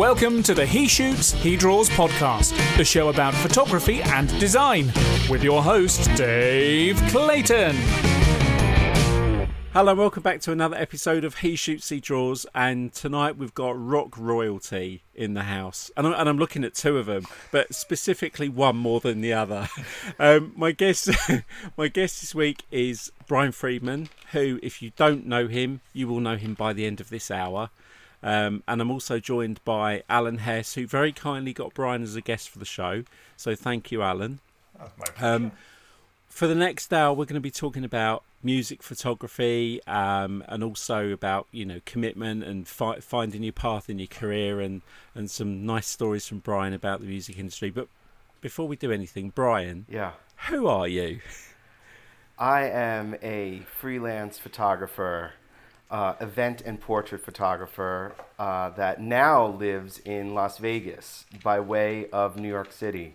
Welcome to the He Shoots, He Draws podcast, the show about photography and design, with your host, Dave Clayton. Hello, welcome back to another episode of He Shoots, He Draws, and tonight we've got rock royalty in the house, and I'm, and I'm looking at two of them, but specifically one more than the other. Um, my guest, my guest this week is Brian Friedman, who, if you don't know him, you will know him by the end of this hour. Um, and I'm also joined by Alan Hess, who very kindly got Brian as a guest for the show. So thank you, Alan. Um, for the next hour, we're going to be talking about music photography um, and also about you know commitment and fi- finding your path in your career and and some nice stories from Brian about the music industry. But before we do anything, Brian, Yeah. who are you? I am a freelance photographer, uh, event and portrait photographer uh, that now lives in Las Vegas by way of New York City.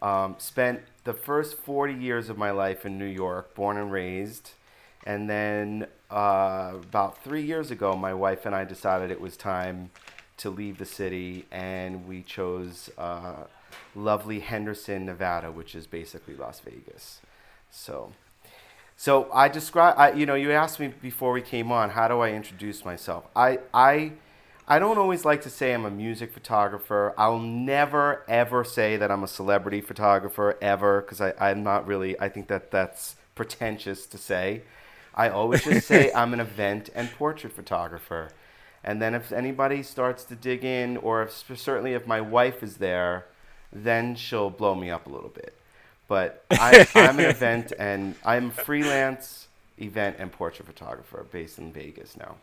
Um, spent the first 40 years of my life in New York, born and raised. And then uh, about three years ago, my wife and I decided it was time to leave the city, and we chose uh, lovely Henderson, Nevada, which is basically Las Vegas. So, so I describe. I, you know, you asked me before we came on, how do I introduce myself? I, I, I don't always like to say I'm a music photographer. I'll never ever say that I'm a celebrity photographer ever because I'm not really. I think that that's pretentious to say. I always just say I'm an event and portrait photographer. And then if anybody starts to dig in, or if certainly if my wife is there, then she'll blow me up a little bit. But I, I'm an event and I'm freelance event and portrait photographer based in Vegas now.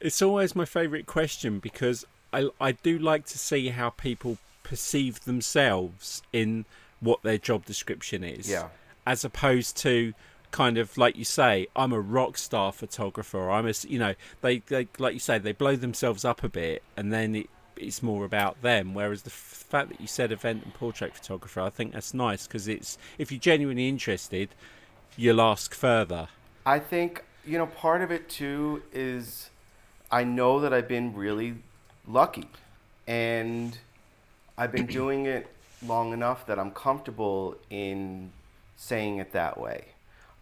It's always my favourite question because I I do like to see how people perceive themselves in what their job description is. Yeah. As opposed to kind of like you say, I'm a rock star photographer. Or I'm a, you know they, they like you say they blow themselves up a bit and then it, it's more about them. Whereas the f- fact that you said event and portrait photographer, I think that's nice because it's if you're genuinely interested, you'll ask further. I think, you know, part of it too is I know that I've been really lucky and I've been doing it long enough that I'm comfortable in saying it that way.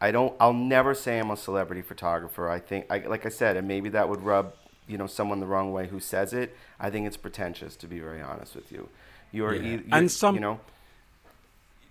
I don't I'll never say I'm a celebrity photographer. I think I, like I said, and maybe that would rub, you know, someone the wrong way who says it. I think it's pretentious to be very honest with you. You're, Yeah. e- you And some- you know,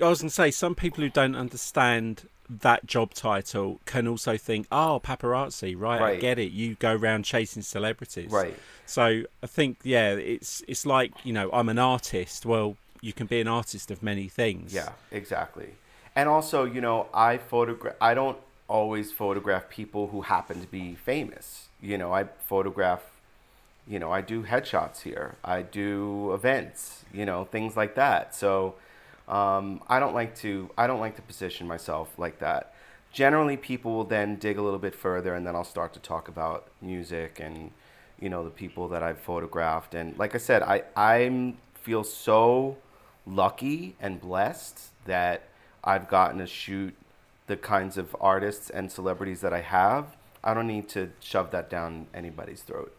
I was going to say some people who don't understand that job title can also think, "Oh, paparazzi, right? I get it. You go around chasing celebrities, Right. So I think, yeah, it's it's like you know, I'm an artist. Well, you can be an artist of many things. Yeah, exactly. And also, you know, I photograph. I don't always photograph people who happen to be famous. You know, I photograph. You know, I do headshots here. I do events. You know, things like that. So, um, I don't like to. I don't like to position myself like that. Generally, people will then dig a little bit further, and then I'll start to talk about music and, you know, the people that I've photographed. And like I said, I I feel so lucky and blessed that I've gotten to shoot the kinds of artists and celebrities that I have. I don't need to shove that down anybody's throat.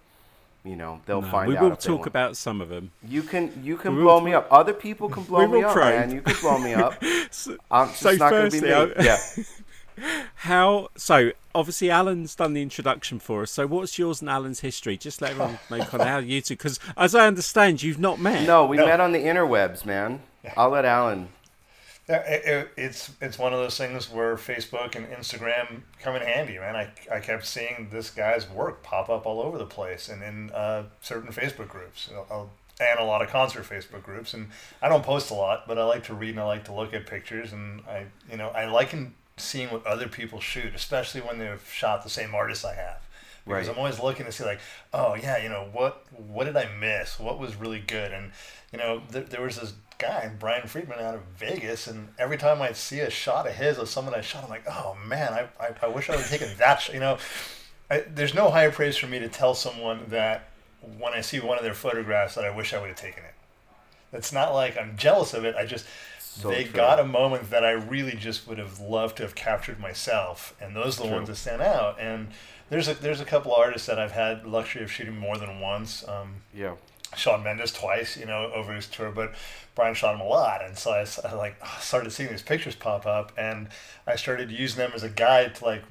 You know, they'll No, find we out. We will if they talk want. about some of them. You can you can we blow me talk- up. Other people can blow me will up, probe. man. You can blow me up. So, I'm just so not going to be firstly, me. I- Yeah. how? So obviously, Alan's done the introduction for us. So what's yours and Alan's history? Just let everyone know kind of how you two, because as I understand, you've not met. No, we No. met on the interwebs, man. I'll let Alan. Yeah, it, it, it's it's one of those things where Facebook and Instagram come in handy, man. I, I kept seeing this guy's work pop up all over the place and in uh, certain Facebook groups and a lot of concert Facebook groups. And I don't post a lot, but I like to read and I like to look at pictures. And I you know I like in seeing what other people shoot, especially when they've shot the same artist I have. Because Right. I'm always looking to see like, oh yeah, you know what what did I miss? What was really good? And you know th- there was this guy Brian Friedman out of Vegas, and every time I see a shot of his of someone I shot, I'm like, oh man, I, I, I wish I would have taken that. Sh-. You know, I, there's no higher praise for me to tell someone that when I see one of their photographs that I wish I would have taken it. It's not like I'm jealous of it. I just So they true. got a moment that I really just would have loved to have captured myself, and those are the True. ones that stand out. And there's a there's a couple artists that I've had the luxury of shooting more than once. Um, Yeah. Shawn Mendes twice, you know, over his tour, but Brian shot him a lot, and so I, I like started seeing these pictures pop up, and I started using them as a guide to like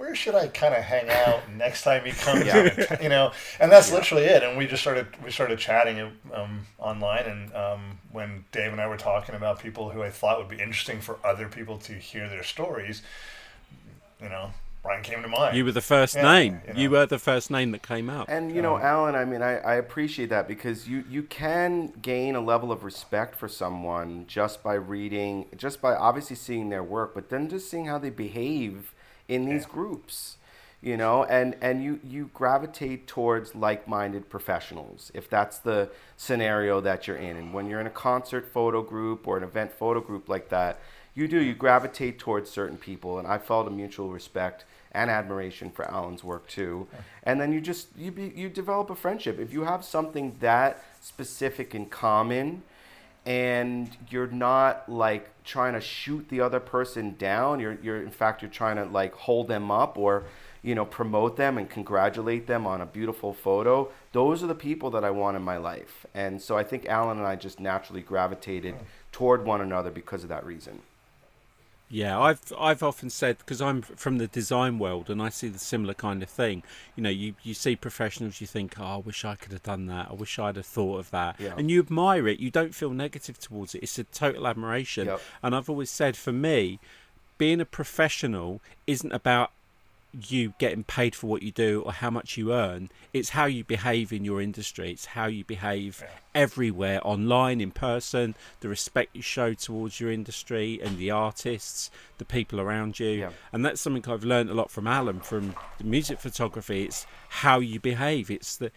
where should I kind of hang out next time he comes? Yeah. you know, and that's yeah. literally it. And we just started we started chatting um, online, and um, when Dave and I were talking about people who I thought would be interesting for other people to hear their stories, you know, Brian came to mind. You were the first yeah, name. You, know. you, were the first name that came up. And you know, um, Alan, I mean, I, I appreciate that because you you can gain a level of respect for someone just by reading, just by obviously seeing their work, but then just seeing how they behave in these yeah. groups you know and and you you gravitate towards like-minded professionals if that's the scenario that you're in and when you're in a concert photo group or an event photo group like that you do you gravitate towards certain people and i felt a mutual respect and admiration for alan's work too. And then you just you be, you develop a friendship. If you have something that specific in common and you're not like trying to shoot the other person down you're you're in fact you're trying to like hold them up or you know promote them and congratulate them on a beautiful photo those are the people that I want in my life. And so I think Alan and I just naturally gravitated toward one another because of that reason yeah, I've I've often said because I'm from the design world and I see the similar kind of thing. You know, you, you see professionals, you think, oh, I wish I could have done that. I wish I'd have thought of that, yeah. and you admire it. You don't feel negative towards it. It's a total admiration. Yep. And I've always said, for me, being a professional isn't about you getting paid for what you do or how much you earn. It's how you behave in your industry. It's how you behave yeah. everywhere, online, in person, the respect you show towards your industry and the artists, the people around you. Yeah. And that's something I've learned a lot from Alan from the music photography. It's how you behave. It's the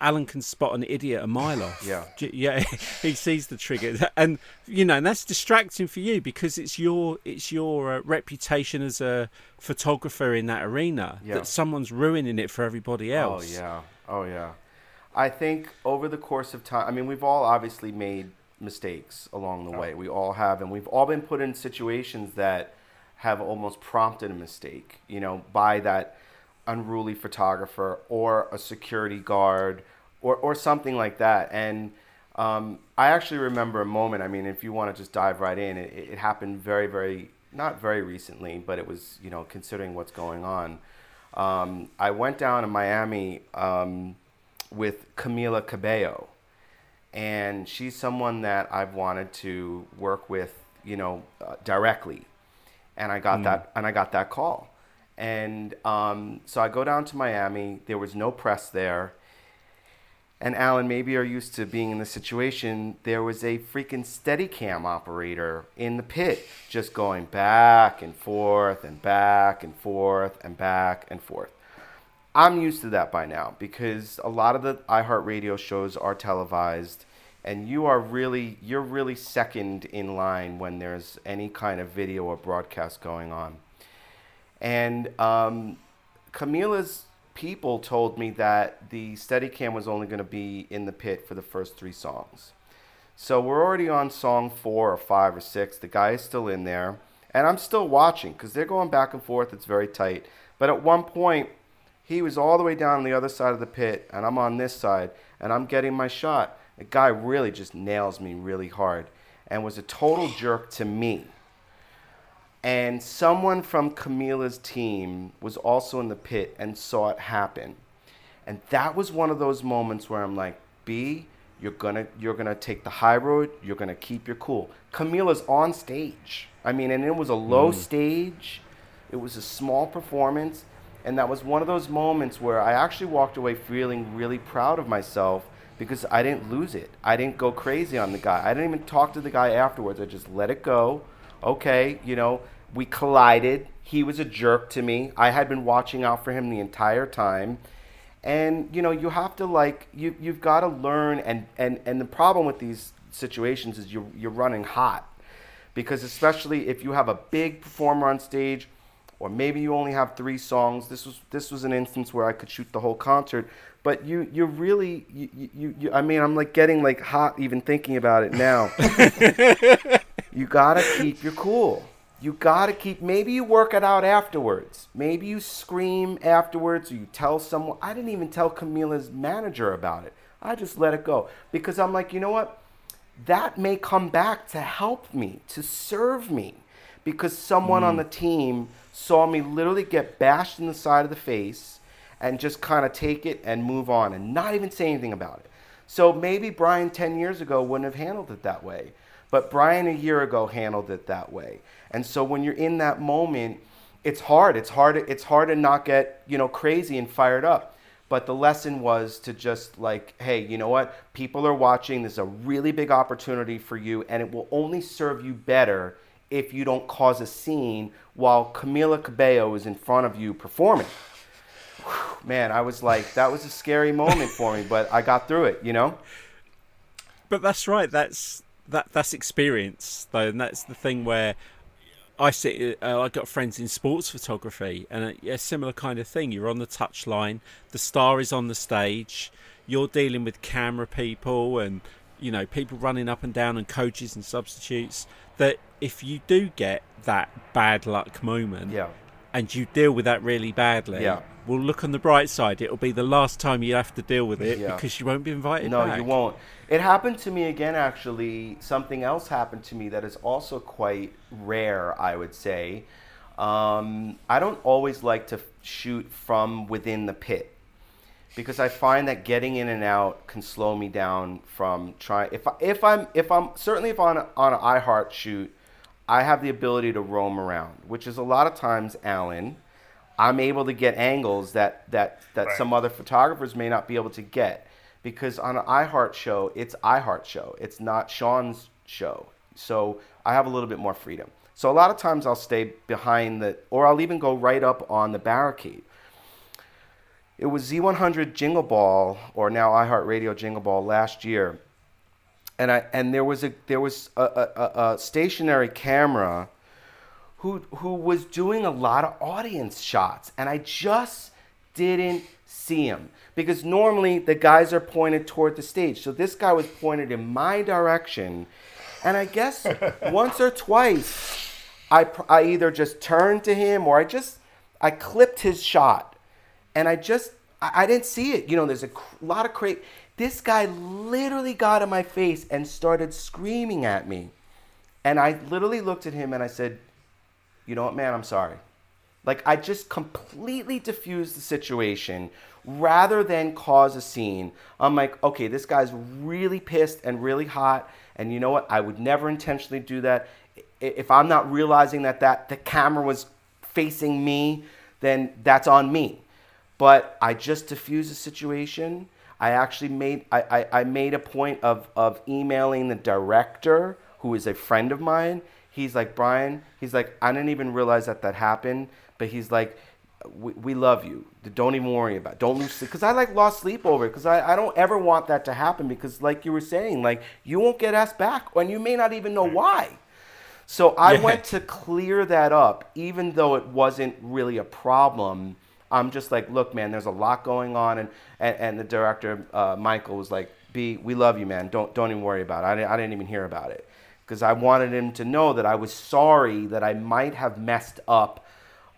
Alan can spot an idiot a mile off. Yeah, yeah, he sees the trigger, and you know, and that's distracting for you because it's your it's your uh, reputation as a photographer in that arena yeah. that someone's ruining it for everybody oh, else. Oh yeah, oh yeah. I think over the course of time, I mean, we've all obviously made mistakes along the oh. way. We all have, and we've all been put in situations that have almost prompted a mistake. You know, by that unruly photographer or a security guard or, or something like that. And um, I actually remember a moment. I mean, if you want to just dive right in, it, it, happened very, very, not very recently, but it was, you know, considering what's going on. Um, I went down to Miami um, with Camila Cabello, and she's someone that I've wanted to work with, you know, uh, directly. And I got mm. that, and I got that call and um, so I go down to Miami. There was no press there. And Alan, maybe you're used to being in this situation. There was a freaking Steadicam operator in the pit, just going back and forth and back and forth and back and forth. I'm used to that by now because a lot of the iHeartRadio shows are televised, and you are really you're really second in line when there's any kind of video or broadcast going on. And um, Camila's people told me that the Steadicam was only going to be in the pit for the first three songs. So we're already on song four or five or six. The guy is still in there. And I'm still watching because they're going back and forth. It's very tight. But at one point, he was all the way down on the other side of the pit, and I'm on this side, and I'm getting my shot. The guy really just nails me really hard and was a total jerk to me. And someone from Camila's team was also in the pit and saw it happen. And that was one of those moments where I'm like, B, you're gonna you're gonna take the high road, you're gonna keep your cool. Camila's on stage. I mean, and it was a low mm. stage, it was a small performance, and that was one of those moments where I actually walked away feeling really proud of myself because I didn't lose it. I didn't go crazy on the guy. I didn't even talk to the guy afterwards. I just let it go. Okay, you know, we collided. He was a jerk to me. I had been watching out for him the entire time. And you know, you have to like you you've got to learn and and and the problem with these situations is you you're running hot. Because especially if you have a big performer on stage or maybe you only have 3 songs. This was this was an instance where I could shoot the whole concert, but you you really you, you, you I mean, I'm like getting like hot even thinking about it now. you got to keep your cool you got to keep maybe you work it out afterwards maybe you scream afterwards or you tell someone i didn't even tell camila's manager about it I just let it go because I'm like, you know what? That may come back to help me, to serve me, because someone on hmm. the team saw me literally get bashed in the side of the face and just kind of take it and move on and not even say anything about it. So maybe Brian 10 years ago wouldn't have handled it that way. But Brian a year ago handled it that way. And so when you're in that moment, it's hard. It's hard. It's hard to not get you know crazy and fired up. But the lesson was to just like, hey, you know what? People are watching. This is a really big opportunity for you, and it will only serve you better if you don't cause a scene while Camila Cabello is in front of you performing. Whew, Man, I was like, that was a scary moment for me, but I got through it. You know? But that's right. That's that that's experience though, and that's the thing where I sit. Uh, I got friends in sports photography, and a, a similar kind of thing. You're on the touch line. The star is on the stage. You're dealing with camera people and you know people running up and down and coaches and substitutes. That if you do get that bad luck moment, Yeah. And you deal with that really badly, Yeah. well, look on the bright side. It'll be the last time you have to deal with it Yeah. because you won't be invited No, back. you won't. It happened to me again, actually. Something else happened to me that is also quite rare, I would say. Um, I don't always like to shoot from within the pit because I find that getting in and out can slow me down from trying. If I, if I'm if I'm certainly if on a, on an iHeart shoot, I have the ability to roam around, which is a lot of times, Alan. I'm able to get angles that that that Right. some other photographers may not be able to get because on an iHeart show, it's iHeart show. It's not Shawn's show. So I have a little bit more freedom. So a lot of times I'll stay behind the or I'll even go right up on the barricade. It was Z100 Jingle Ball or now iHeartRadio Jingle Ball last year. And I and there was a there was a, a, a- stationary camera who who was doing a lot of audience shots and I just didn't see him because normally the guys are pointed toward the stage. So this guy was pointed in my direction and I guess once or twice I I either just turned to him or I just I clipped his shot and I just I, I didn't see it. You know, there's a cr- lot of crate. This guy literally got in my face and started screaming at me. And I literally looked at him and I said, "You know what, man? I'm sorry." Like I just completely diffused the situation rather than cause a scene. I'm like, okay, this guy's really pissed and really hot, and you know what? I would never intentionally do that. If I'm not realizing that that the camera was facing me, then that's on me. But I just diffused the situation. I actually made I, I, I made a point of, of emailing the director, who is a friend of mine. He's like, Brian, he's like, I didn't even realize that that happened. But he's like, we, we love you. Don't even worry about it. Don't lose sleep. Because I like lost sleep over it. Because I, I don't ever want that to happen. Because like you were saying, like you won't get asked back. And you may not even know why. So I Yeah. went to clear that up, even though it wasn't really a problem. I'm just like, look, man, there's a lot going on, and and, and the director, uh, Michael, was like, B, we love you, man. Don't don't even worry about it. I didn't, I didn't even hear about it because I wanted him to know that I was sorry that I might have messed up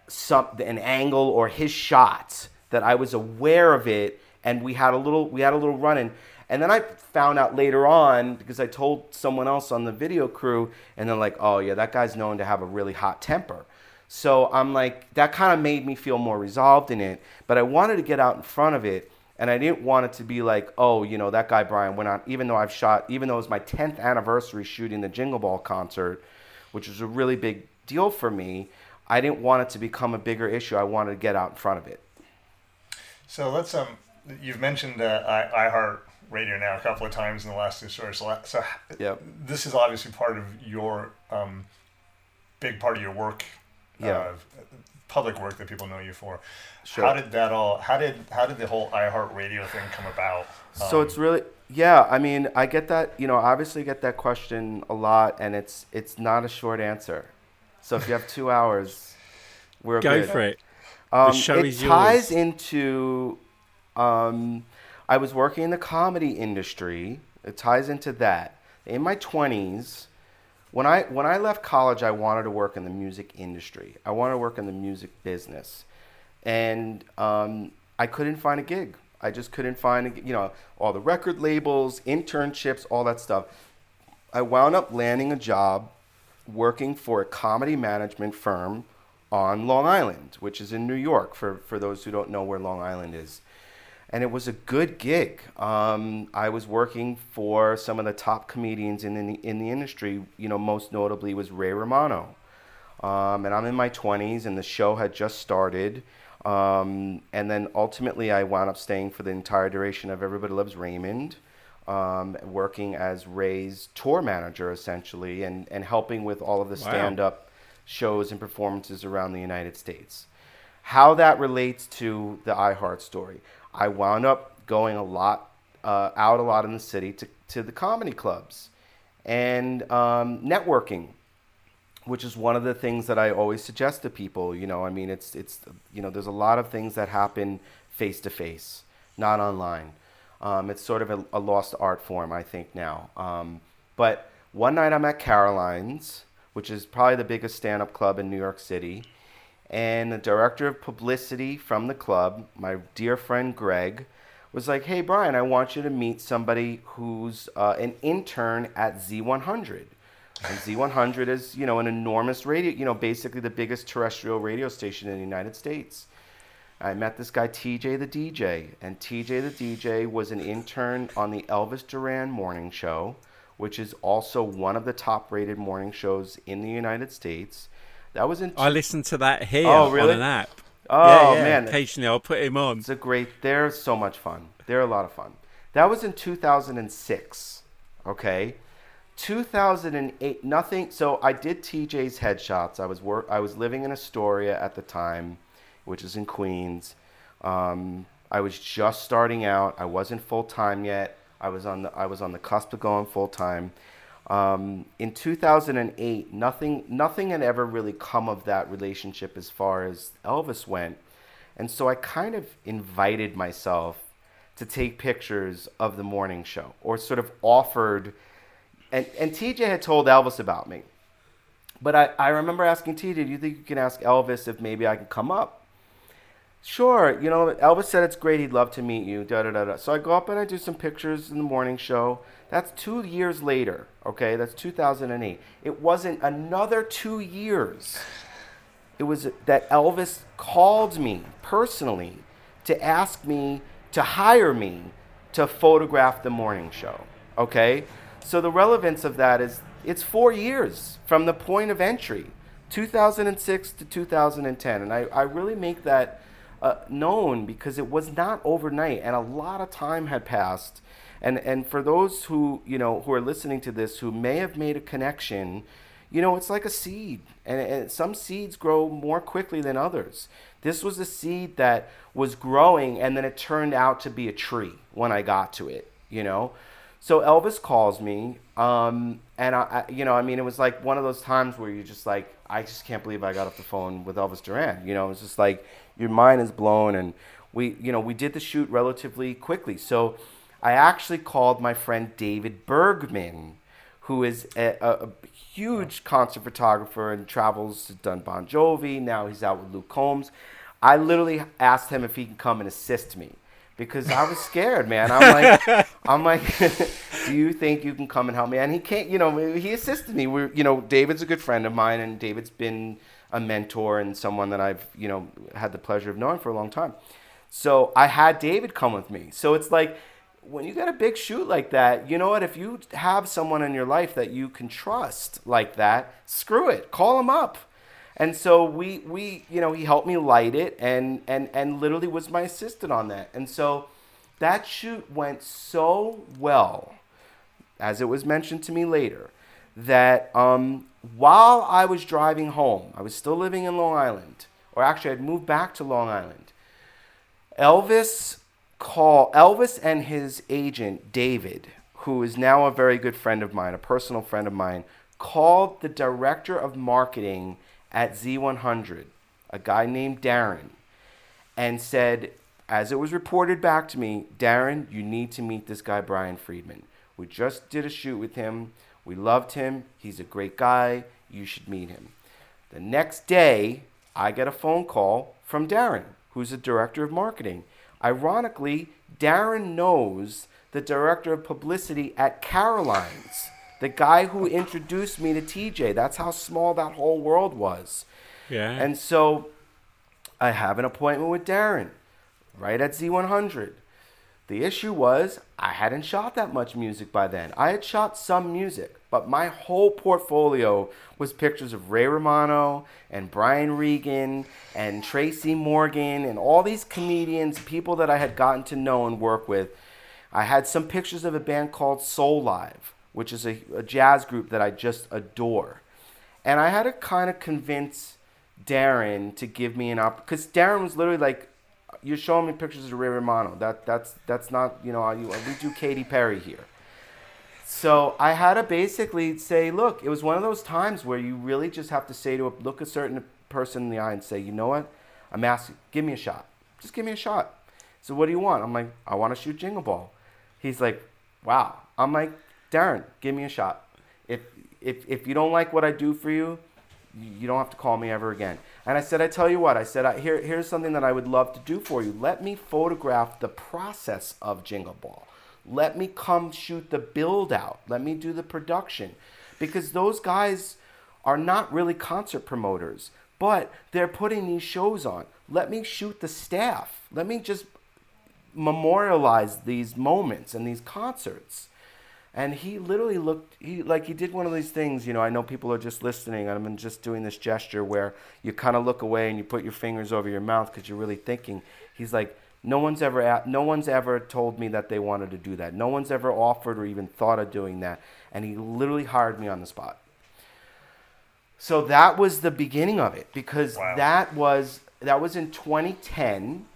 some an angle or his shots that I was aware of it and we had a little we had a little run in and then I found out later on because I told someone else on the video crew and they're like oh yeah that guy's known to have a really hot temper so I'm like that kind of made me feel more resolved in it but I wanted to get out in front of it and I didn't want it to be like oh you know that guy Brian went on even though I've shot even though it was my 10th anniversary shooting the Jingle Ball concert which was a really big deal for me I didn't want it to become a bigger issue. I wanted to get out in front of it. So let's um, you've mentioned uh, I, iHeart Radio now a couple of times in the last two stories. So Yep. this is obviously part of your um, big part of your work, Yeah. uh, public work that people know you for. Sure. How did that all? How did how did the whole iHeart Radio thing come about? So Um, it's really yeah. I mean, I get that. You know, obviously get that question a lot, and it's it's not a short answer. So if you have two hours, we're Go good. for it. Um, show it is ties yours. into. Um, I was working in the comedy industry. It ties into that. In my twenties, when I when I left college, I wanted to work in the music industry. I wanted to work in the music business, and um, I couldn't find a gig. I just couldn't find, you know, all the record labels, internships, all that stuff. I wound up landing a job working for a comedy management firm on Long Island, which is in New York, for, for those who don't know where Long Island is. And it was a good gig. Um, I was working for some of the top comedians in the, in the industry, you know, most notably was Ray Romano. Um, and I'm in my 20s, and the show had just started. Um, and then ultimately, I wound up staying for the entire duration of Everybody Loves Raymond, um, working as Ray's tour manager, essentially, and, and helping with all of the Wow. stand up shows and performances around the United States. How that relates to the iHeart story, I wound up going a lot, uh, out a lot in the city to, to the comedy clubs and um, networking which is one of the things that I always suggest to people. You know, I mean, it's it's you know, there's a lot of things that happen face to face, not online. Um, it's sort of a, a lost art form, I think now. Um, but one night I'm at Caroline's, which is probably the biggest stand-up club in New York City, and the director of publicity from the club, my dear friend Greg, was like, "Hey Brian, I want you to meet somebody who's uh, an intern at Z100." And Z100 is, you know, an enormous radio, you know, basically the biggest terrestrial radio station in the United States. I met this guy, TJ the DJ, and TJ the DJ was an intern on the Elvis Duran morning show, which is also one of the top rated morning shows in the United States. That was in. I listen to that here Oh, really? on an app. Oh, yeah, yeah. man. Occasionally, I'll put him on. It's a great. They're so much fun. They're a lot of fun. That was in 2006. Okay, 2008. Nothing. So I did TJ's headshots. I was work. I was living in Astoria at the time, which is in Queens. Um, I was just starting out. I wasn't full time yet. I was on the. I was on the cusp of going full time. Um, in 2008, nothing nothing had ever really come of that relationship as far as Elvis went, and so I kind of invited myself to take pictures of the morning show, or sort of offered. And and TJ had told Elvis about me, but I, I remember asking TJ, "Do you think you can ask Elvis if maybe I can come up?" Sure, you know, Elvis said it's great. He'd love to meet you. Da da da da. So I go up and I do some pictures in the morning show. That's two years later. Okay, that's 2008. It wasn't another two years. It was that Elvis called me personally to ask me to hire me to photograph the morning show. Okay, so the relevance of that is it's four years from the point of entry, 2006 to 2010, and I, I really make that uh, known because it was not overnight and a lot of time had passed and and for those who you know who are listening to this who may have made a connection you know it's like a seed. And, and some seeds grow more quickly than others. This was a seed that was growing and then it turned out to be a tree when i got to it you know? So elvis calls me um, and I, I you know i mean it was like one of those times where you're just like i just can't believe i got off the phone with elvis duran. You know it's just like your mind is blown and we you know we did the shoot relatively quickly. So i actually called my friend david bergman who is a, a, a huge concert photographer and travels to done bon jovi. Now he's out with luke combs. I literally asked him if he can come and assist me because i was scared man. I'm like i'm like do you think you can come and help me? And he can't you know he assisted me. We're you know david's a good friend of mine and david's been a mentor and someone that I've, you know, had the pleasure of knowing for a long time. So I had David come with me. So it's like when you got a big shoot like that, you know what? If you have someone in your life that you can trust like that, screw it. Call him up. And so we we you know, he helped me light it and and and literally was my assistant on that. And so that shoot went so well, as it was mentioned to me later, that um, while I was driving home, I was still living in Long Island, or actually I'd moved back to Long Island. Elvis call Elvis and his agent David, who is now a very good friend of mine, a personal friend of mine, called the director of marketing at Z100, a guy named Darren, and said, as it was reported back to me, Darren, you need to meet this guy Brian Friedman. We just did a shoot with him. We loved him. He's a great guy. You should meet him. The next day, I get a phone call from Darren, who's the director of marketing. Ironically, Darren knows the director of publicity at Caroline's, the guy who introduced me to TJ. That's how small that whole world was. Yeah. And so I have an appointment with Darren right at Z100. The issue was I hadn't shot that much music by then. I had shot some music, but my whole portfolio was pictures of Ray Romano and Brian Regan and Tracy Morgan and all these comedians, people that I had gotten to know and work with. I had some pictures of a band called Soulive, which is a, a jazz group that I just adore. And I had to kind of convince Darren to give me an op because Darren was literally like, "You're showing me pictures of Ray Romano. That that's that's not you know you, we do Katy Perry here." So I had to basically say, "Look, it was one of those times where you really just have to say to a, look a certain person in the eye and say, you know what? I'm asking, give me a shot. Just give me a shot." So what do you want? I'm like, I want to shoot Jingle Ball. He's like, Wow. I'm like, Darren, give me a shot. If if if you don't like what I do for you, you don't have to call me ever again. And I said, I tell you what, I said, I, here, here's something that I would love to do for you. Let me photograph the process of Jingle Ball. Let me come shoot the build out. Let me do the production. Because those guys are not really concert promoters, but they're putting these shows on. Let me shoot the staff. Let me just memorialize these moments and these concerts and he literally looked he like he did one of these things you know i know people are just listening and i'm just doing this gesture where you kind of look away and you put your fingers over your mouth because you're really thinking. He's like no one's ever at, no one's ever told me that they wanted to do that. No one's ever offered or even thought of doing that. And he literally hired me on the spot. So that was the beginning of it because Wow. that was that was in 2010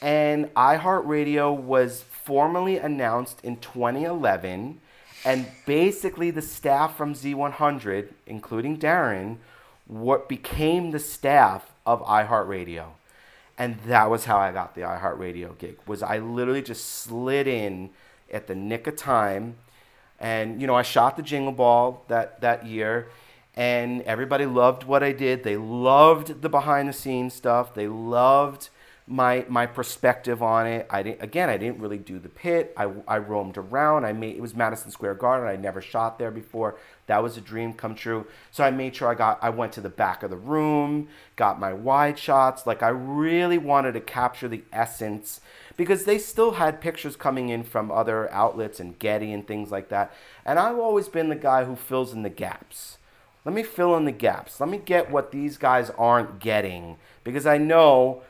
and iHeartRadio was formally announced in 2011 and basically the staff from Z100 including Darren what became the staff of iHeartRadio and that was how I got the iHeartRadio gig was I literally just slid in at the nick of time and you know I shot the Jingle Ball that that year and everybody loved what I did. They loved the behind the scenes stuff. They loved my my perspective on it. I didn't again. I didn't really do the pit. I, I roamed around. I made it was Madison Square Garden. I never shot there before. That was a dream come true. So I made sure I got. I went to the back of the room, got my wide shots. Like I really wanted to capture the essence because they still had pictures coming in from other outlets and Getty and things like that. And I've always been the guy who fills in the gaps. Let me fill in the gaps. Let me get what these guys aren't getting because I know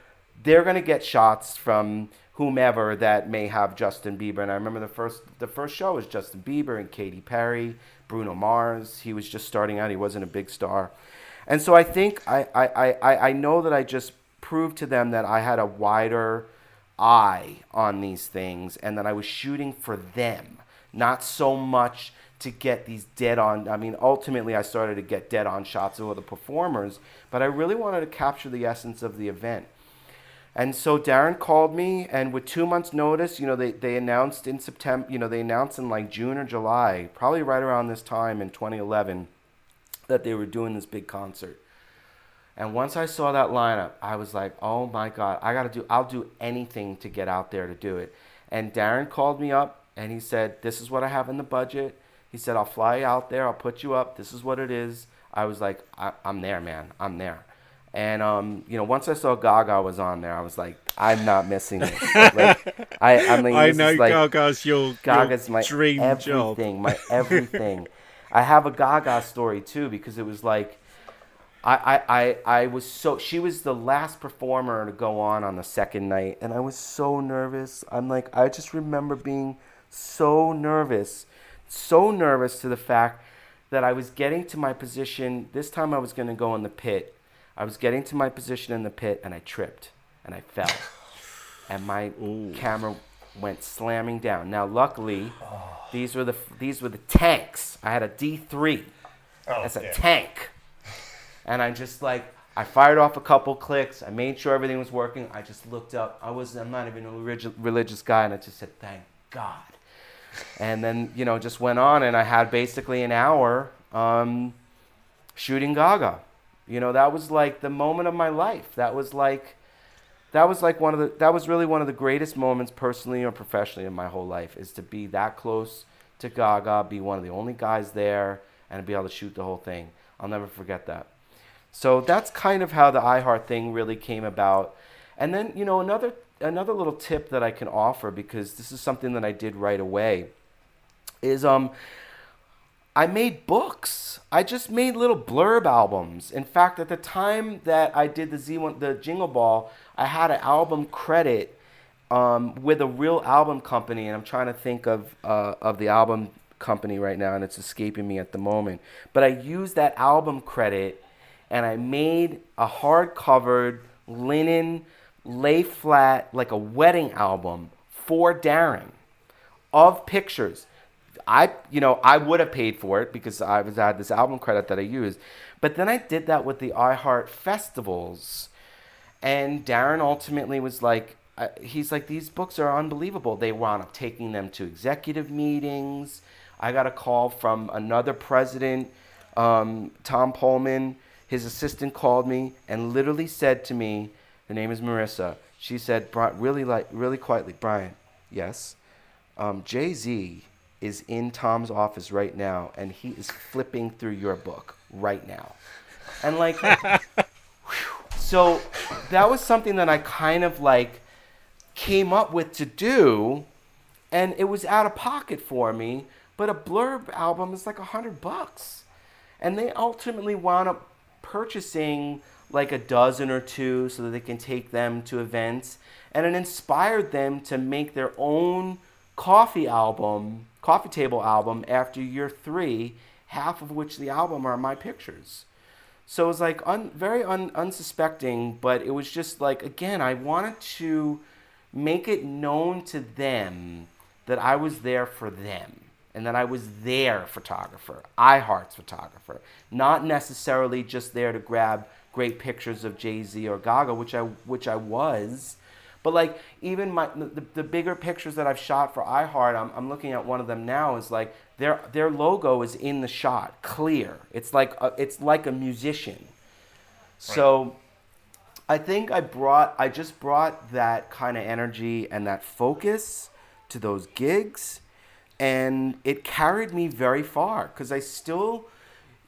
they're going to get shots from whomever that may have Justin Bieber. And I remember the first the first show was Justin Bieber and Katy Perry, Bruno Mars. He was just starting out. He wasn't a big star. And so I think I, I, I, I- know that I just proved to them that I had a wider eye on these things and that I was shooting for them, not so much to get these dead on. I mean, ultimately, I started to get dead on shots of the performers, but I really wanted to capture the essence of the event. And so Darren called me, and with two months' notice, you know, they, they announced in September, you know, they announced in like June or July, probably right around this time in 2011, that they were doing this big concert. And once I saw that lineup, I was like, oh my God, I got to do, I'll do anything to get out there to do it. And Darren called me up and he said, this is what I have in the budget. He said, I'll fly you out there, I'll put you up, this is what it is. I was like, I, I'm there, man, I'm there. And um, you know, once I saw Gaga was on there, I was like, I'm not missing this. like, I, I mean, I know like, Gaga's your, Gaga's your my dream job. my everything. I have a Gaga story too because it was like, I, I, I, I was so she was the last performer to go on on the second night, and I was so nervous. I'm like, I just remember being so nervous, so nervous to the fact that I was getting to my position. This time I was going to go in the pit. I was getting to my position in the pit, and I tripped and I fell, and my camera went slamming down. Now, luckily, these were the these were the tanks. I had a D three. Oh, That's a yeah. tank. And I just like I fired off a couple clicks. I made sure everything was working. I just looked up. I was I'm not even a relig- religious guy, and I just said thank God. And then you know just went on, and I had basically an hour um, shooting Gaga. You know that was like the moment of my life. That was like that was like one of the that was really one of the greatest moments personally or professionally in my whole life is to be that close to Gaga, be one of the only guys there, and be able to shoot the whole thing. I'll never forget that. So that's kind of how the iHeart thing really came about. And then, you know, another another little tip that I can offer because this is something that I did right away is um I made books. I just made little blurb albums. In fact, at the time that I did the Z1 the Jingle Ball, I had an album credit um, with a real album company, and I'm trying to think of uh, of the album company right now, and it's escaping me at the moment. But I used that album credit, and I made a hard covered linen lay flat like a wedding album for Darren of pictures. I, you know, I would have paid for it because I was I had this album credit that I used, but then I did that with the iHeart festivals, and Darren ultimately was like, uh, he's like, these books are unbelievable. They wound up taking them to executive meetings. I got a call from another president, um, Tom Poleman. His assistant called me and literally said to me, her name is Marissa. She said, really, like, really quietly, Brian, yes, um, Jay Z is in Tom's office right now, and he is flipping through your book right now, and like, so that was something that I kind of like came up with to do, and it was out of pocket for me. But a blurb album is like a hundred bucks, and they ultimately wound up purchasing like a dozen or two so that they can take them to events, and it inspired them to make their own coffee album, coffee table album after year three, half of which the album are my pictures. So it was like un, very un, unsuspecting, but it was just like again, I wanted to make it known to them that I was there for them and that I was their photographer, iHeart's photographer, not necessarily just there to grab great pictures of Jay Z or Gaga, which I which I was, but like even my the, the bigger pictures that I've shot for iHeart, I'm, I'm looking at one of them now. Is like their their logo is in the shot, clear. It's like a, it's like a musician. So I think I brought I just brought that kind of energy and that focus to those gigs and it carried me very far cuz I still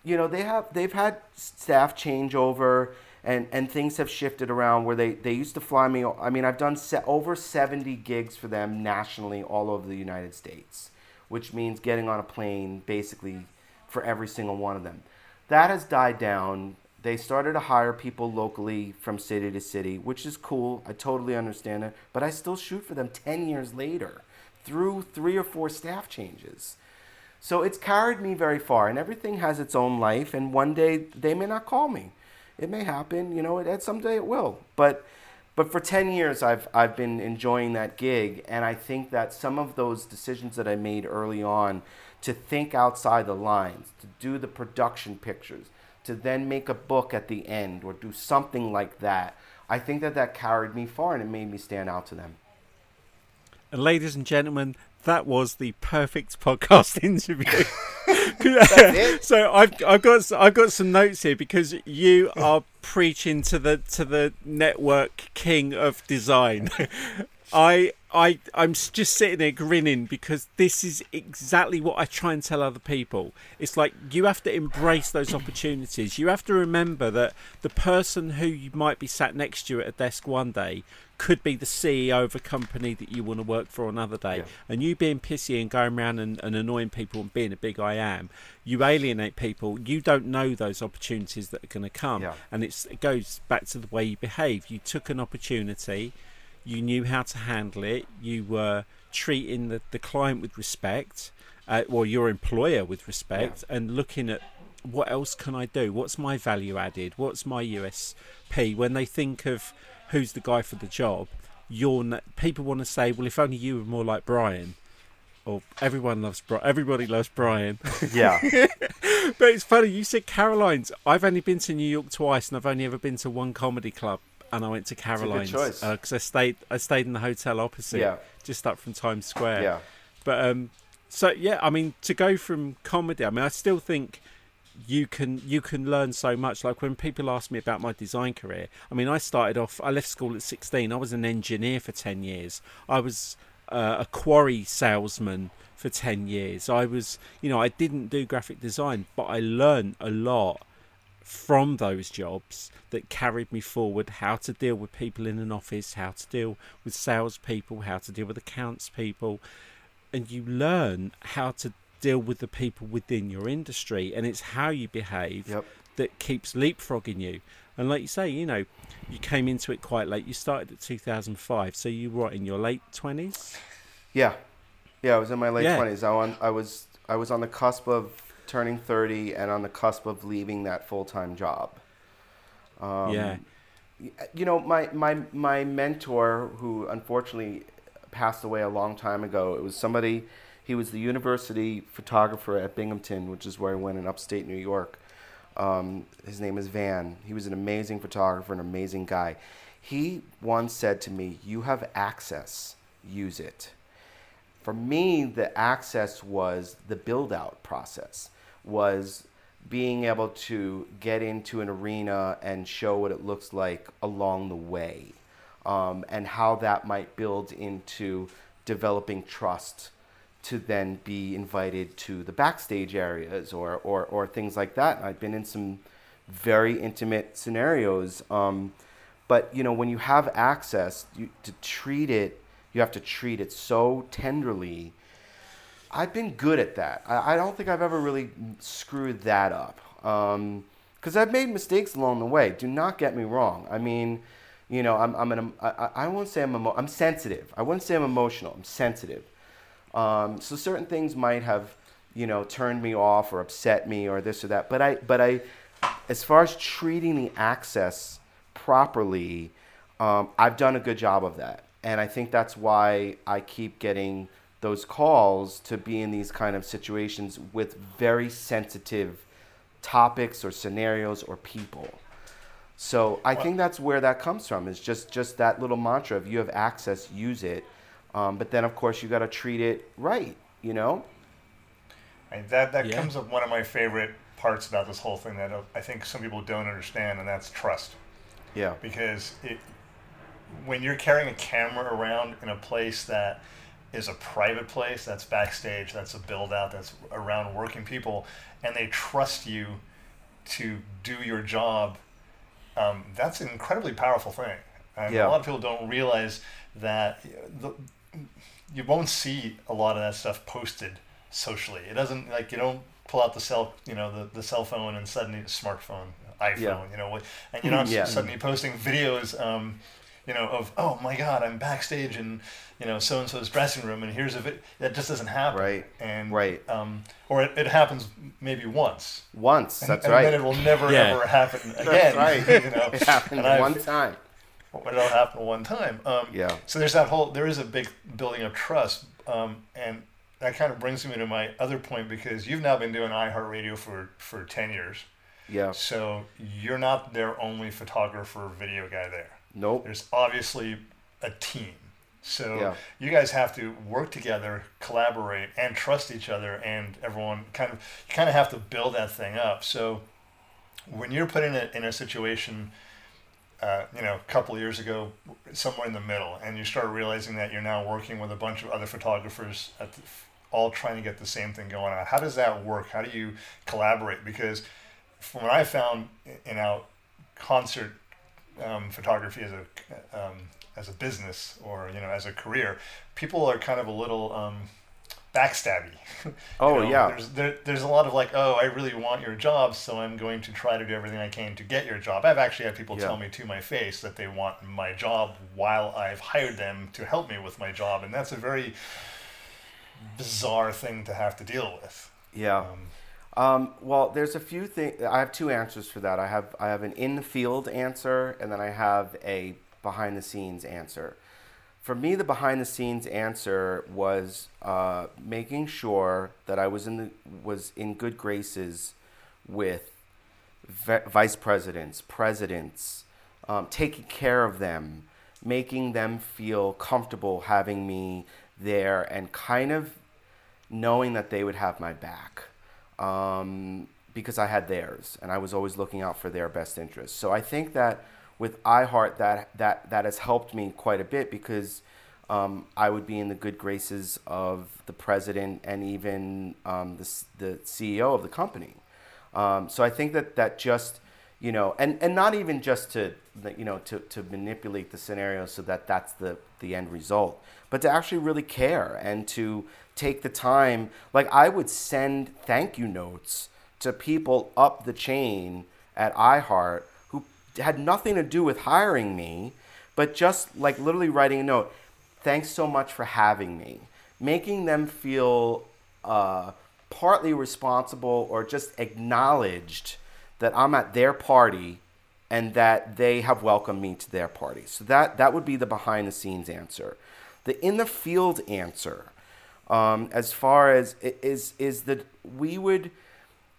you know they have they've had staff changeover and and things have shifted around where they they used to fly me I mean I've done se- over 70 gigs for them nationally all over the United States which means getting on a plane basically for every single one of them that has died down they started to hire people locally from city to city, which is cool. I totally understand it. But I still shoot for them 10 years later through three or four staff changes. So it's carried me very far, and everything has its own life. And one day they may not call me. It may happen, you know, it, someday it will. But but for 10 years I've, I've been enjoying that gig and i think that some of those decisions that i made early on to think outside the lines to do the production pictures to then make a book at the end or do something like that. I think that that carried me far and it made me stand out to them. And ladies and gentlemen, that was the perfect podcast interview. so I've I've got I've got some notes here because you are preaching to the to the network king of design. I I I'm just sitting there grinning because this is exactly what I try and tell other people. It's like you have to embrace those opportunities. You have to remember that the person who you might be sat next to you at a desk one day could be the CEO of a company that you want to work for another day. Yeah. And you being pissy and going around and, and annoying people and being a big I am, you alienate people. You don't know those opportunities that are going to come. Yeah. And it goes back to the way you behave. You took an opportunity you knew how to handle it, you were treating the, the client with respect, uh, or your employer with respect, yeah. and looking at what else can I do? What's my value added? What's my USP? When they think of who's the guy for the job, you're people want to say, well, if only you were more like Brian. Or everyone loves Brian. Everybody loves Brian. Yeah. but it's funny. You said Caroline's. I've only been to New York twice, and I've only ever been to one comedy club and I went to Caroline's because uh, I stayed I stayed in the hotel opposite, yeah. just up from Times Square. Yeah. But um, so yeah, I mean, to go from comedy, I mean, I still think you can you can learn so much. Like when people ask me about my design career, I mean, I started off. I left school at sixteen. I was an engineer for ten years. I was uh, a quarry salesman for ten years. I was, you know, I didn't do graphic design, but I learned a lot from those jobs that carried me forward how to deal with people in an office, how to deal with salespeople, how to deal with accounts people. And you learn how to deal with the people within your industry. And it's how you behave Yep. that keeps leapfrogging you. And like you say, you know, you came into it quite late. You started at 2005, so you were in your late 20s? Yeah, yeah. I was in my late Yeah. twenties. I on I was I was on the cusp of turning thirty and on the cusp of leaving that full time job. Um, yeah. you know my, my my mentor who unfortunately passed away a long time ago it was somebody he was the university photographer at binghamton which is where i went in upstate new york. Um, his name is van. He was an amazing photographer an amazing guy. He once said to me you have access use it. For me the access was the build out process was being able to get into an arena and show what it looks like along the way um, and how that might build into developing trust to then be invited to the backstage areas or, or, or things like that. I've been in some very intimate scenarios. Um, but you know, when you have access, you, to treat it, you have to treat it so tenderly. I've been good at that. I, I don't think I've ever really screwed that up. Because I've made mistakes along the way. Do not get me wrong. I mean, you know, I'm, I'm an, I, I I won't say I'm, emo- I'm sensitive. I wouldn't say I'm emotional. I'm sensitive. Um, so certain things might have, you know, turned me off or upset me or this or that. But I, but I, as far as treating the access properly, um, I've done a good job of that, and I think that's why I keep getting those calls to be in these kind of situations with very sensitive topics or scenarios or people. So I think that's where that comes from. Is just just that little mantra of you have access, use it. Um, but then of course you got to treat it right. You know. And that that Yeah. comes up one of my favorite parts about this whole thing that I think some people don't understand, and that's trust. Yeah. Because it, when you're carrying a camera around in a place that is a private place, that's backstage, that's a build out, that's around working people, and they trust you to do your job, um, that's an incredibly powerful thing. And Yeah. a lot of people don't realize that the, you won't see a lot of that stuff posted socially. It doesn't like you don't pull out the cell, you know, the, the cell phone and suddenly a smartphone, iPhone, Yeah. you know, what- and you're not Yeah. suddenly posting videos, um, you know, of oh my God, I'm backstage in you know so and so's dressing room, and here's a vid. That just doesn't happen, Right. And Right. um, or it, it happens maybe once. Once. And, that's and right. then it will never Yeah. ever happen again. That's right. you know, It happened And I've- one time. But it'll happen one time. Um, Yeah. So there's that whole there is a big building of trust, um, and that kind of brings me to my other point because you've now been doing iHeartRadio for for ten years, Yeah. so you're not their only photographer video guy there. Nope. There's obviously a team. So Yeah. you guys have to work together, collaborate, and trust each other, and everyone kind of you kind of have to build that thing up. So when you're put in a in a situation, uh, you know, a couple years ago, somewhere in the middle, and you start realizing that you're now working with a bunch of other photographers at the, all trying to get the same thing going on. How does that work? How do you collaborate? Because from what I found in out concert um, photography as a um, as a business or you know as a career, people are kind of a little um, backstabby. You Oh, know, yeah. There's there, there's a lot of like, oh, I really want your job, so I'm going to try to do everything I can to get your job. I've actually had people Yeah. tell me to my face that they want my job while I've hired them to help me with my job, and that's a very bizarre thing to have to deal with. Yeah. Um, Um, well, there's a few things. I have two answers for that. I have I have an in the field answer, and then I have a behind the scenes answer. For me, the behind the scenes answer was uh, making sure that I was in the was in good graces with v- vice presidents, presidents, um, taking care of them, making them feel comfortable having me there, and kind of knowing that they would have my back. Um, because I had theirs, and I was always looking out for their best interests. So I think that with iHeart, that that that has helped me quite a bit because um, I would be in the good graces of the president and even um, the the CEO of the company. Um, so I think that that just you know, and, and not even just to you know to, to manipulate the scenario so that that's the the end result, but to actually really care and to take the time. Like I would send thank you notes to people up the chain at iHeart had nothing to do with hiring me, but just like literally writing a note, thanks so much for having me, making them feel uh, partly responsible or just acknowledged that I'm at their party and that they have welcomed me to their party. So that that would be the behind the scenes answer. The in the field answer, um, as far as is is that we would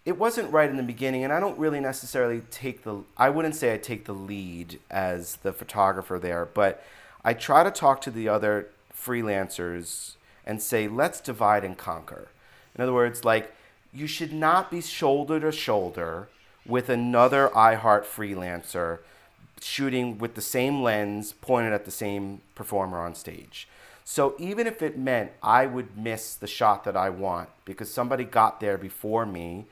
it wasn't right in the beginning, and I don't really necessarily take the. I wouldn't say I take the lead as the photographer there, but I try to talk to the other freelancers and say, let's divide and conquer. In other words, like you should not be shoulder to shoulder with another iHeart freelancer shooting with the same lens pointed at the same performer on stage. So even if it meant I would miss the shot that I want because somebody got there before me,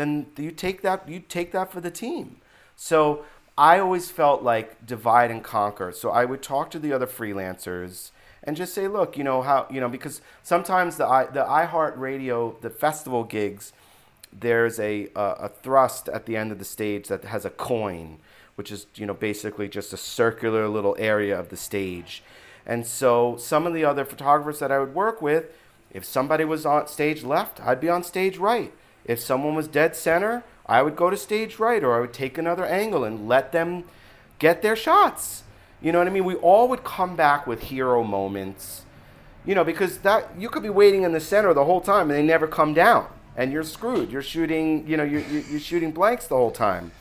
then you take that you take that for the team. So I always felt like divide and conquer. So I would talk to the other freelancers and just say, look, you know how you know because sometimes the i the iHeart Radio the festival gigs, there's a, a a thrust at the end of the stage that has a coin, which is you know basically just a circular little area of the stage, and so some of the other photographers that I would work with, if somebody was on stage left, I'd be on stage right. If someone was dead center, I would go to stage right or I would take another angle and let them get their shots. You know what I mean? We all would come back with hero moments. You know, because that you could be waiting in the center the whole time and they never come down and you're screwed. You're shooting, you know, you're, you're shooting blanks the whole time.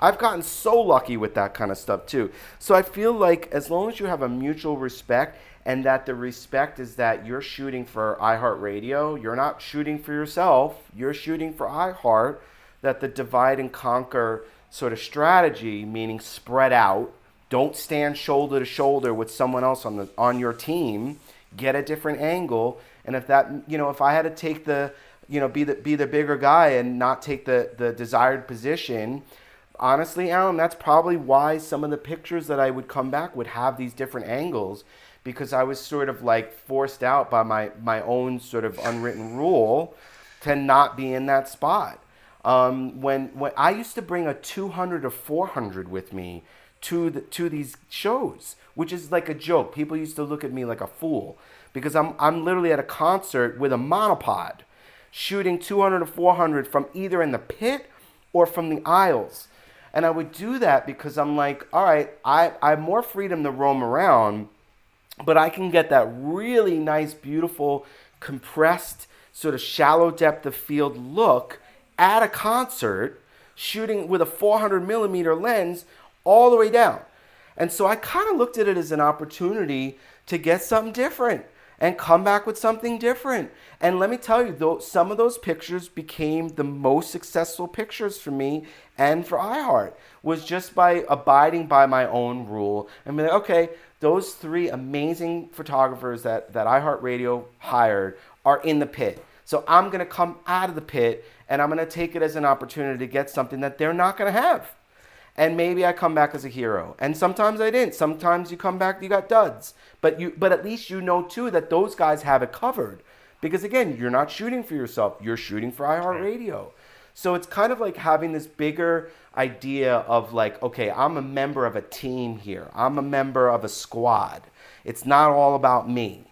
I've gotten so lucky with that kind of stuff too. So I feel like as long as you have a mutual respect and that the respect is that you're shooting for iHeartRadio, you're not shooting for yourself, you're shooting for iHeart, that the divide and conquer sort of strategy, meaning spread out, don't stand shoulder to shoulder with someone else on the on your team, get a different angle, and if that, you know, if I had to take the, you know, be the be the bigger guy and not take the the desired position, honestly, Alan, that's probably why some of the pictures that I would come back would have these different angles because I was sort of like forced out by my, my own sort of unwritten rule to not be in that spot. Um, when, when I used to bring a 200 or 400 with me to, the, to these shows, which is like a joke. People used to look at me like a fool because I'm, I'm literally at a concert with a monopod shooting 200 or 400 from either in the pit or from the aisles. And I would do that because I'm like, all right, I, I have more freedom to roam around but I can get that really nice, beautiful, compressed, sort of shallow depth of field look at a concert, shooting with a 400 millimeter lens all the way down. And so I kind of looked at it as an opportunity to get something different and come back with something different. And let me tell you, though, some of those pictures became the most successful pictures for me and for iHeart. Was just by abiding by my own rule and be like, okay, those three amazing photographers that, that iHeartRadio hired are in the pit. So I'm to come out of the pit and I'm to take it as an opportunity to get something that they're not to have. And maybe I come back as a hero. And sometimes I didn't. Sometimes you come back, you got duds. But you but at least you know too that those guys have it covered. Because again, you're not shooting for yourself, you're shooting for iHeartRadio. So it's kind of like having this bigger idea of like, okay, I'm a member of a team here. I'm a member of a squad. It's not all about me.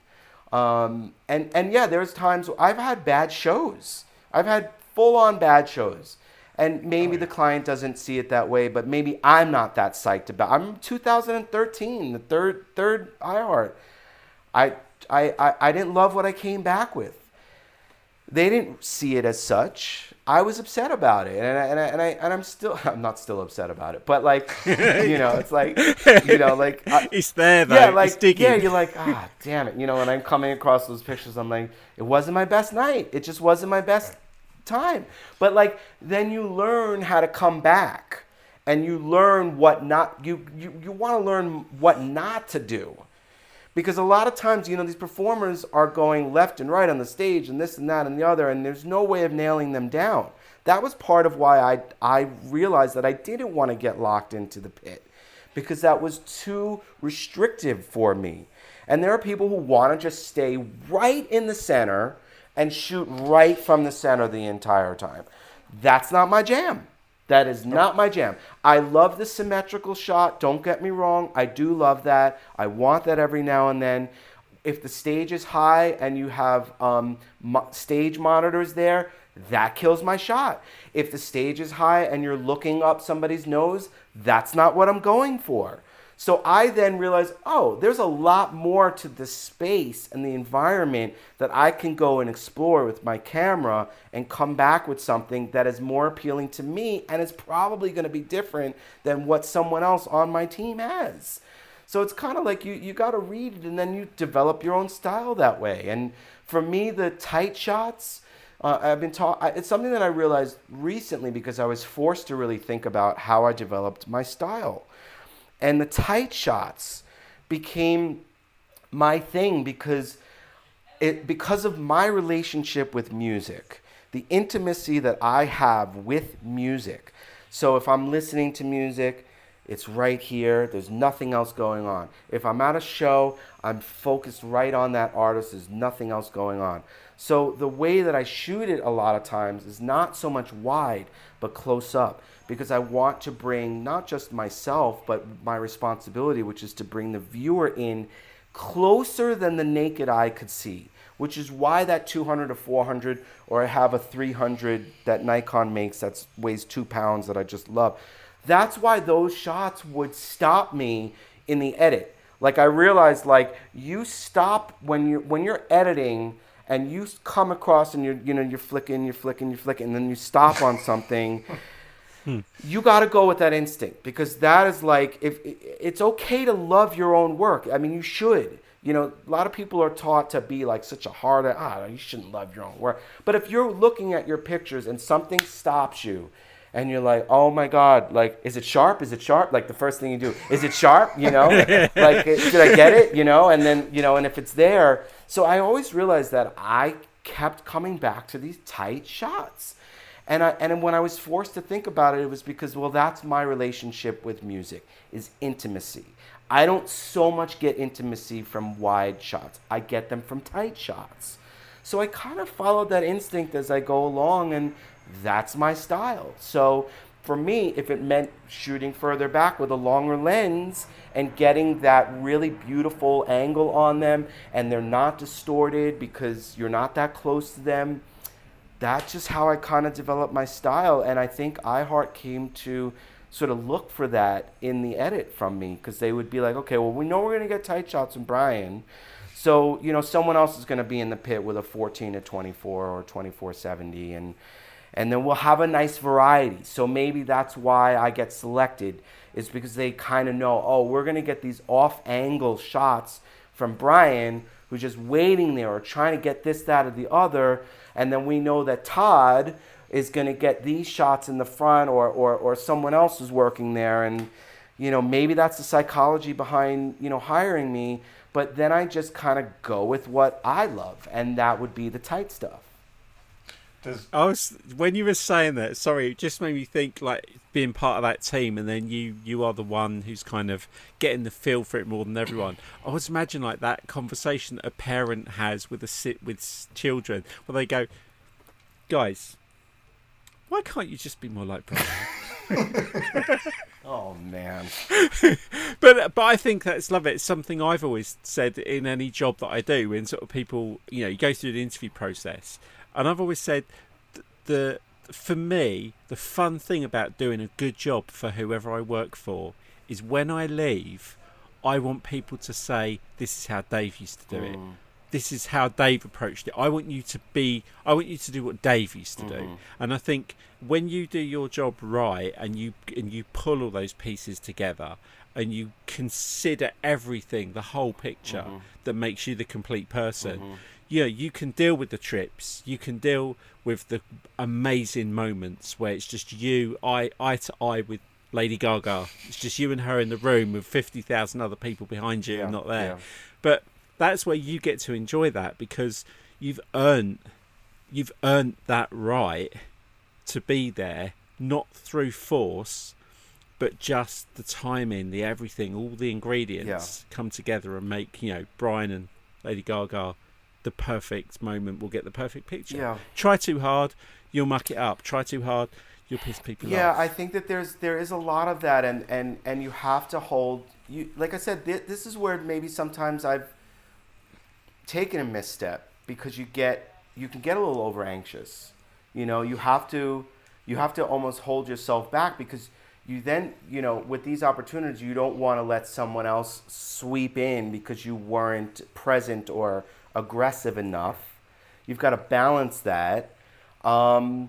Um, and and yeah, there's times I've had bad shows. I've had full on bad shows. And maybe oh, the client doesn't see it that way, but maybe I'm not that psyched about. I'm 2013, the third third iHeart. I I I, I didn't love what I came back with. They didn't see it as such. I was upset about it, and I, and I, and, I, and I'm still I'm not still upset about it, but like you know, it's like you know, like I, it's there though. Yeah, like yeah, you're like ah, damn it, you know. And I'm coming across those pictures, I'm like, it wasn't my best night. It just wasn't my best time. But like then you learn how to come back and you learn what not you you, you want to learn what not to do. Because a lot of times, you know, these performers are going left and right on the stage and this and that and the other, and there's no way of nailing them down. That was part of why I, I realized that I didn't want to get locked into the pit because that was too restrictive for me. And there are people who want to just stay right in the center and shoot right from the center the entire time. That's not my jam. That is not my jam. I love the symmetrical shot. Don't get me wrong. I do love that. I want that every now and then. If the stage is high and you have um, mo- stage monitors there, that kills my shot. If the stage is high and you're looking up somebody's nose, that's not what I'm going for. So I then realized, oh, there's a lot more to the space and the environment that I can go and explore with my camera and come back with something that is more appealing to me and is probably going to be different than what someone else on my team has. So it's kind of like you, you got to read it and then you develop your own style that way. And for me, the tight shots, uh, I've been taught, it's something that I realized recently because I was forced to really think about how I developed my style and the tight shots became my thing because it because of my relationship with music the intimacy that i have with music. So if i'm listening to music it's right here. There's nothing else going on. If i'm at a show i'm focused right on that artist. There's nothing else going on. So the way that i shoot it a lot of times is not so much wide but close up because I want to bring not just myself, but my responsibility, which is to bring the viewer in closer than the naked eye could see, which is why that 200 to 400, or I have a 300 that Nikon makes that weighs two pounds that I just love. That's why those shots would stop me in the edit. Like I realized, like you stop when you when you're editing and you come across and you're you know you're flicking, you're flicking, you're flicking, and then you stop on something. Hmm. You got to go with that instinct because that is like if it's okay to love your own work. I mean, you should. You know, a lot of people are taught to be like such a hard, ah, you shouldn't love your own work. But if you're looking at your pictures and something stops you, and you're like, oh my god, like, is it sharp? Is it sharp? Like the first thing you do, is it sharp? You know, like, did I get it? You know, and then you know, and if it's there, so I always realized that I kept coming back to these tight shots and, I, and when I was forced to think about it, it was because, well, that's my relationship with music, is intimacy. I don't so much get intimacy from wide shots. I get them from tight shots. So I kind of followed that instinct as I go along, and that's my style. So for me, if it meant shooting further back with a longer lens and getting that really beautiful angle on them, and they're not distorted because you're not that close to them, that's just how I kind of developed my style. And I think iHeart came to sort of look for that in the edit from me because they would be like, okay, well, we know we're going to get tight shots from Brian. So, you know, someone else is going to be in the pit with a 14 to 24 or 2470. And, and then we'll have a nice variety. So maybe that's why I get selected, is because they kind of know, oh, we're going to get these off angle shots from Brian who's just waiting there or trying to get this, that, or the other and then we know that Todd is going to get these shots in the front or, or, or someone else is working there. And you know maybe that's the psychology behind you know hiring me but then i just kind of go with what i love and that would be the tight stuff does... I was when you were saying that. Sorry, it just made me think like being part of that team, and then you you are the one who's kind of getting the feel for it more than everyone. I was imagining like that conversation a parent has with a sit with children, where they go, "Guys, why can't you just be more like Brian?" oh man. but but I think that's love it. It's something I've always said in any job that I do. When sort of people, you know, you go through the interview process and I've always said the for me the fun thing about doing a good job for whoever I work for is when I leave, I want people to say this is how Dave used to do mm. it. This is how Dave approached it. I want you to be. I want you to do what Dave used to mm-hmm. do. And I think when you do your job right and you and you pull all those pieces together and you consider everything, the whole picture mm-hmm. that makes you the complete person, mm-hmm yeah, you can deal with the trips. You can deal with the amazing moments where it's just you, eye eye to eye with Lady Gaga. It's just you and her in the room with fifty thousand other people behind you Yeah, not there. yeah. But that's where you get to enjoy that because you've earned you've earned that right to be there, not through force, but just the timing, the everything, all the ingredients come together and make, you know, Brian and Lady Gaga the perfect moment will get the perfect picture. Yeah. Try too hard, you'll muck it up. Try too hard, you'll piss people Yeah, off. Yeah, I think that there's there is a lot of that, and and and you have to hold you. Like I said, thi- this is where maybe sometimes I've taken a misstep because you get you can get a little over anxious. You know, you have to you have to almost hold yourself back because you then you know with these opportunities you don't want to let someone else sweep in because you weren't present or aggressive enough. You've got to balance that. Um,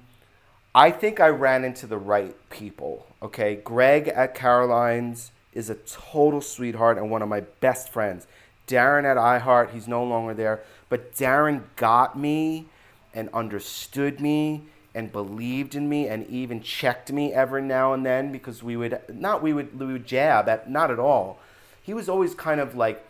I think I ran into the right people. Okay, Greg at Caroline's is a total sweetheart and one of my best friends. Darren at iHeart, he's no longer there, but Darren got me and understood me and believed in me and even checked me every now and then because we would not we would we would jab at not at all. He was always kind of like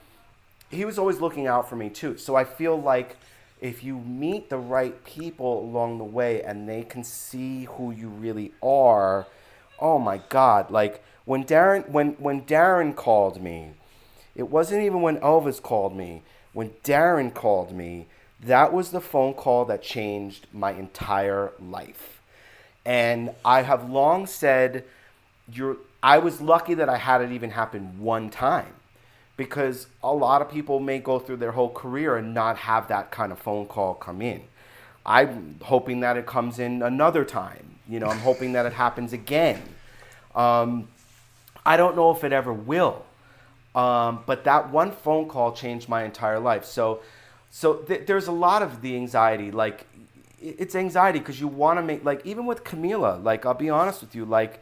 he was always looking out for me too. So I feel like if you meet the right people along the way and they can see who you really are, oh my God! Like when Darren when when Darren called me, it wasn't even when Elvis called me. When Darren called me, that was the phone call that changed my entire life. And I have long said, you're, I was lucky that I had it even happen one time because a lot of people may go through their whole career and not have that kind of phone call come in. I'm hoping that it comes in another time. You know, I'm hoping that it happens again. Um, I don't know if it ever will, um, but that one phone call changed my entire life. So, so th- there's a lot of the anxiety. Like, it's anxiety because you want to make like even with Camila. Like, I'll be honest with you. Like,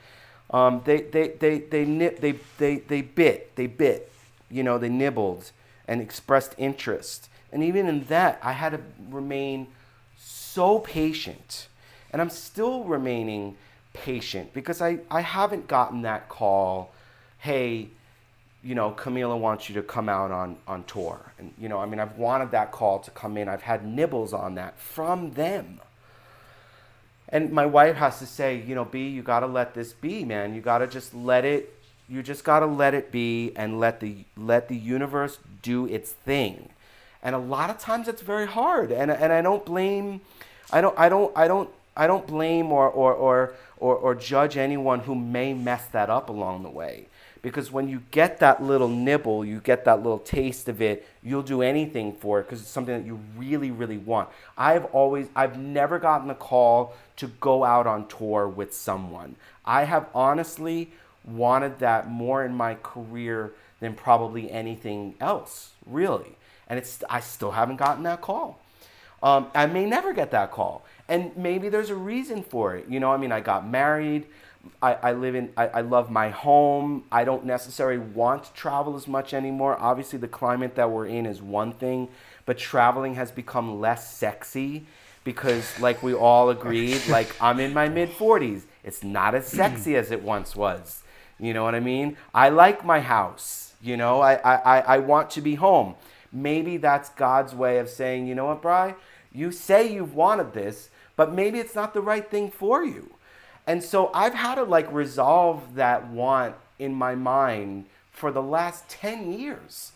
um, they they they they nip they they they bit they bit. You know, they nibbled and expressed interest. And even in that, I had to remain so patient. And I'm still remaining patient because I, I haven't gotten that call, hey, you know, Camila wants you to come out on, on tour. And, you know, I mean, I've wanted that call to come in. I've had nibbles on that from them. And my wife has to say, you know, B, you got to let this be, man. You got to just let it, you just got to let it be and let the, let the universe do its thing. And a lot of times it's very hard. And, and I don't blame, I don't, I don't, I don't, I don't blame or, or, or, or, or judge anyone who may mess that up along the way. Because when you get that little nibble, you get that little taste of it, you'll do anything for it because it's something that you really, really want. I've always, I've never gotten a call to go out on tour with someone. I have honestly wanted that more in my career than probably anything else, really. And it's, I still haven't gotten that call. Um, I may never get that call. And maybe there's a reason for it. You know, I mean, I got married. I, I live in, I, I love my home. I don't necessarily want to travel as much anymore. Obviously, the climate that we're in is one thing, but traveling has become less sexy because, like we all agreed, like I'm in my mid 40s. It's not as sexy as it once was. You know what I mean? I like my house. You know, I, I, I- want to be home. Maybe that's God's way of saying, you know what, Bry? You say you've wanted this, but maybe it's not the right thing for you. And so I've had to like resolve that want in my mind for the last 10 years.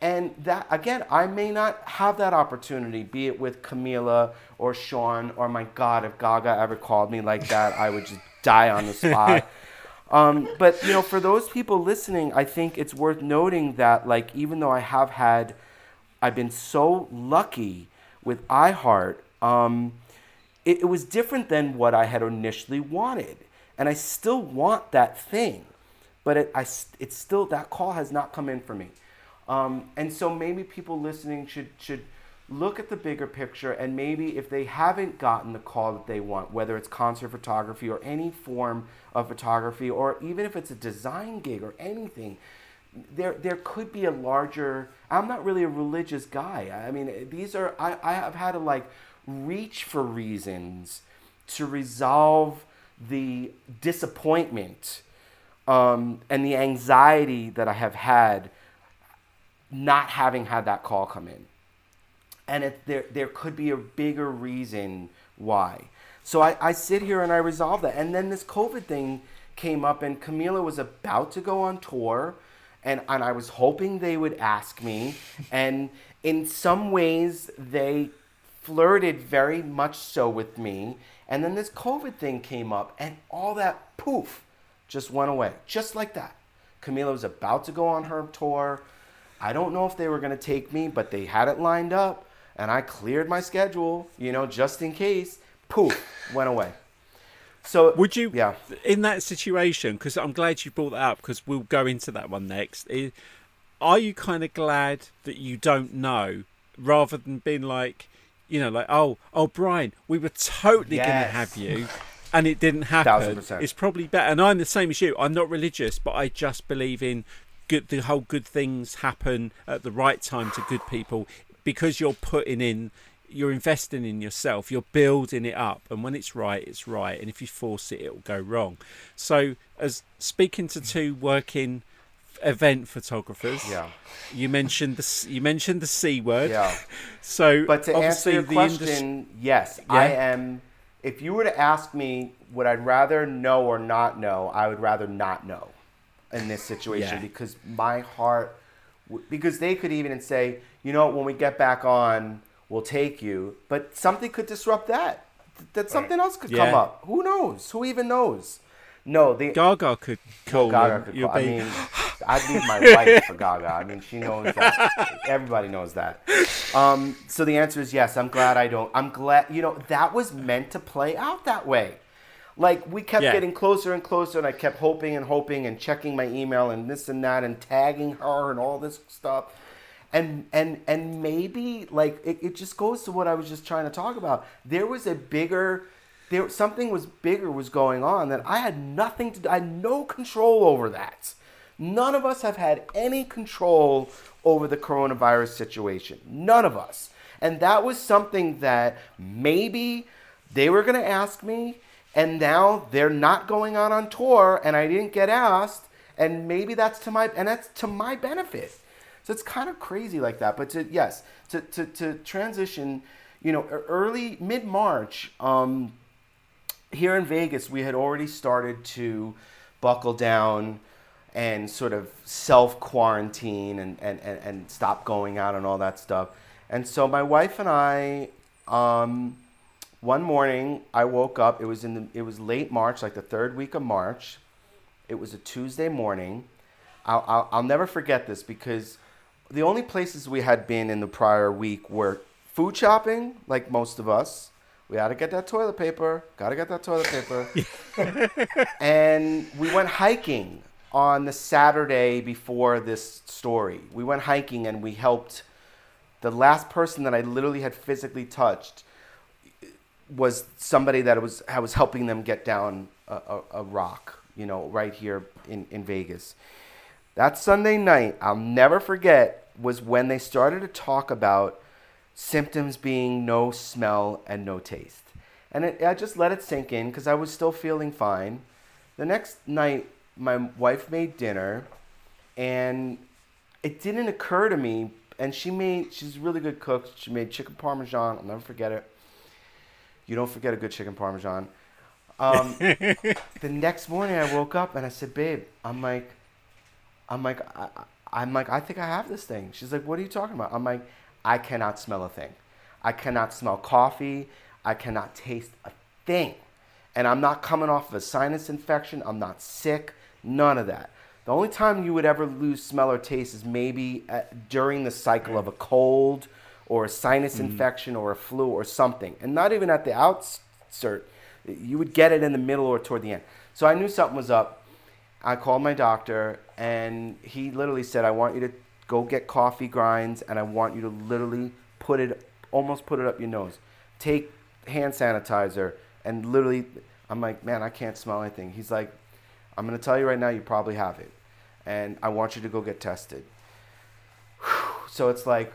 And that, again, I may not have that opportunity, be it with Camila or Shawn, or my God, if Gaga ever called me like that, I would just die on the spot. Um, but you know, for those people listening, I think it's worth noting that like even though I have had, I've been so lucky with iHeart. Um, it, it was different than what I had initially wanted, and I still want that thing, but it I it's still that call has not come in for me, um, and so maybe people listening should should look at the bigger picture and maybe if they haven't gotten the call that they want, whether it's concert photography or any form of photography, or even if it's a design gig or anything, there there could be a larger. I'm not really a religious guy. I mean, these are I I have had to like reach for reasons to resolve the disappointment um, and the anxiety that I have had not having had that call come in. And it, there, there could be a bigger reason why. So I, I sit here and I resolve that. And then this COVID thing came up, and Camila was about to go on tour. And, and I was hoping they would ask me. And in some ways, they flirted very much so with me. And then this COVID thing came up, and all that poof just went away, just like that. Camila was about to go on her tour. I don't know if they were going to take me, but they had it lined up, and I cleared my schedule, you know, just in case. Poof, went away. So Would you, Yeah. in that situation, because I'm glad you brought that up, because we'll go into that one next. Are you kind of glad that you don't know, rather than being like, you know, like, oh, oh, Brian, we were totally going to have you, and it didn't happen. It's probably better. And I'm the same as you. I'm not religious, but I just believe in good. The whole good things happen at the right time to good people because you're putting in. You're investing in yourself. You're building it up, and when it's right, it's right. And if you force it, it'll go wrong. So, as speaking to two working event photographers, Yeah. you mentioned the c- you mentioned the c word. Yeah. So, But to answer your the question, yes, I am. If you were to ask me, would I rather know or not know? I would rather not know in this situation Yeah. because my heart, because they could even say, you know, when we get back on, we'll take you. But something could disrupt that. Th- That something else could come up. Who knows? Who even knows? No, the Gaga could call Gaga could call. I mean, I'd leave my wife for Gaga. I mean, she knows that. Everybody knows that. Um, so the answer is yes. I'm glad I don't. I'm glad. You know, that was meant to play out that way. Like we kept Yeah. getting closer and closer, and I kept hoping and hoping and checking my email and this and that and tagging her and all this stuff. And and and maybe like it, it just goes to what I was just trying to talk about. There was a bigger there something was bigger was going on that I had nothing to I had no control over that. None of us have had any control over the coronavirus situation. None of us. And that was something that maybe they were going to ask me and now they're not going out on tour and I didn't get asked and maybe that's to my and that's to my benefit. So it's kind of crazy like that. But to yes, to to, to transition, you know, early mid March, um, here in Vegas, we had already started to buckle down and sort of self quarantine and, and, and, and stop going out and all that stuff. And so my wife and I, um, one morning, I woke up. It was in the, it was late March, like the third week of March. It was a Tuesday morning. I'll, I'll, I'll never forget this because the only places we had been in the prior week were food shopping, like most of us. We had to get that toilet paper. Got to get that toilet paper. and we went hiking on the Saturday before this story. We went hiking and we helped the last person that I literally had physically touched was somebody that was I was helping them get down a, a, a rock, you know, right here in, in Vegas. That Sunday night, I'll never forget, was when they started to talk about symptoms being no smell and no taste. And it, I just let it sink in because I was still feeling fine. The next night, my wife made dinner, and it didn't occur to me. And she made, she's a really good cook. She made chicken parmesan. I'll never forget it. You don't forget a good chicken parmesan. Um, the next morning, I woke up and I said, "Babe, I'm like, I'm like, I, I'm like, I think I have this thing." She's like, "What are you talking about?" I'm like, "I cannot smell a thing. I cannot smell coffee. I cannot taste a thing, and I'm not coming off of a sinus infection. I'm not sick. None of that." The only time you would ever lose smell or taste is maybe at, during the cycle of a cold or a sinus mm-hmm. infection or a flu or something, and not even at the outset. You would get it in the middle or toward the end. So I knew something was up. I called my doctor, and he literally said, "I want you to go get coffee grinds, and I want you to literally put it, almost put it up your nose. Take hand sanitizer, and literally." I'm like, "Man, I can't smell anything." He's like, "I'm gonna tell you right now, you probably have it." and I want you to go get tested. So it's like,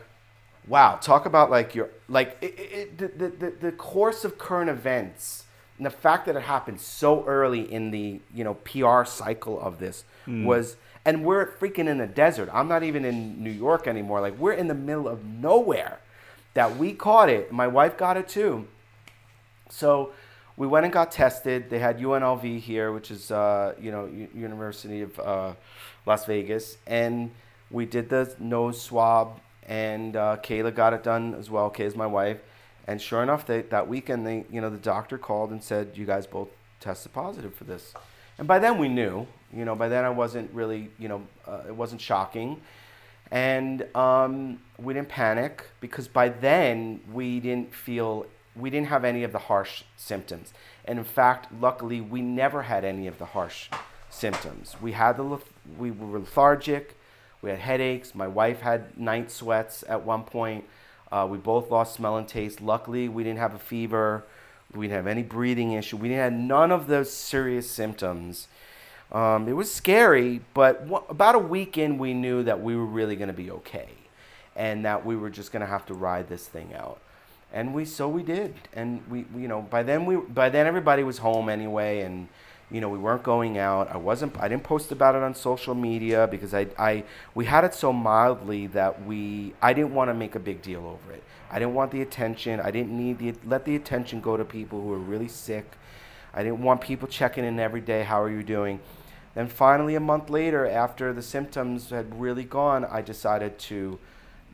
wow, talk about like your like it, it, the, the, the the course of current events and the fact that it happened so early in the you know PR cycle of this mm. was and we're freaking in the desert. I'm not even in New York anymore. Like we're in the middle of nowhere. That we caught it. My wife got it too. So we went and got tested. They had UNLV here, which is uh, you know U- University of uh, Las Vegas, and we did the nose swab. And uh, Kayla got it done as well. Kayla's my wife, and sure enough, they, that weekend, they you know the doctor called and said you guys both tested positive for this. And by then we knew. You know, by then I wasn't really you know uh, it wasn't shocking. And um, we didn't panic because by then we didn't feel, we didn't have any of the harsh symptoms. And in fact, luckily, we never had any of the harsh symptoms. We had the, we were lethargic, we had headaches. My wife had night sweats at one point. Uh, we both lost smell and taste. Luckily, we didn't have a fever. We didn't have any breathing issue. We didn't have none of those serious symptoms. Um, it was scary, but about a week in, we knew that we were really going to be okay, and that we were just going to have to ride this thing out. And we so we did, and we, we you know by then we by then everybody was home anyway, and you know we weren't going out. I wasn't I didn't post about it on social media because I I we had it so mildly that we I didn't want to make a big deal over it. I didn't want the attention. I didn't need the let the attention go to people who were really sick. I didn't want people checking in every day. How are you doing? Then finally, a month later, after the symptoms had really gone, I decided to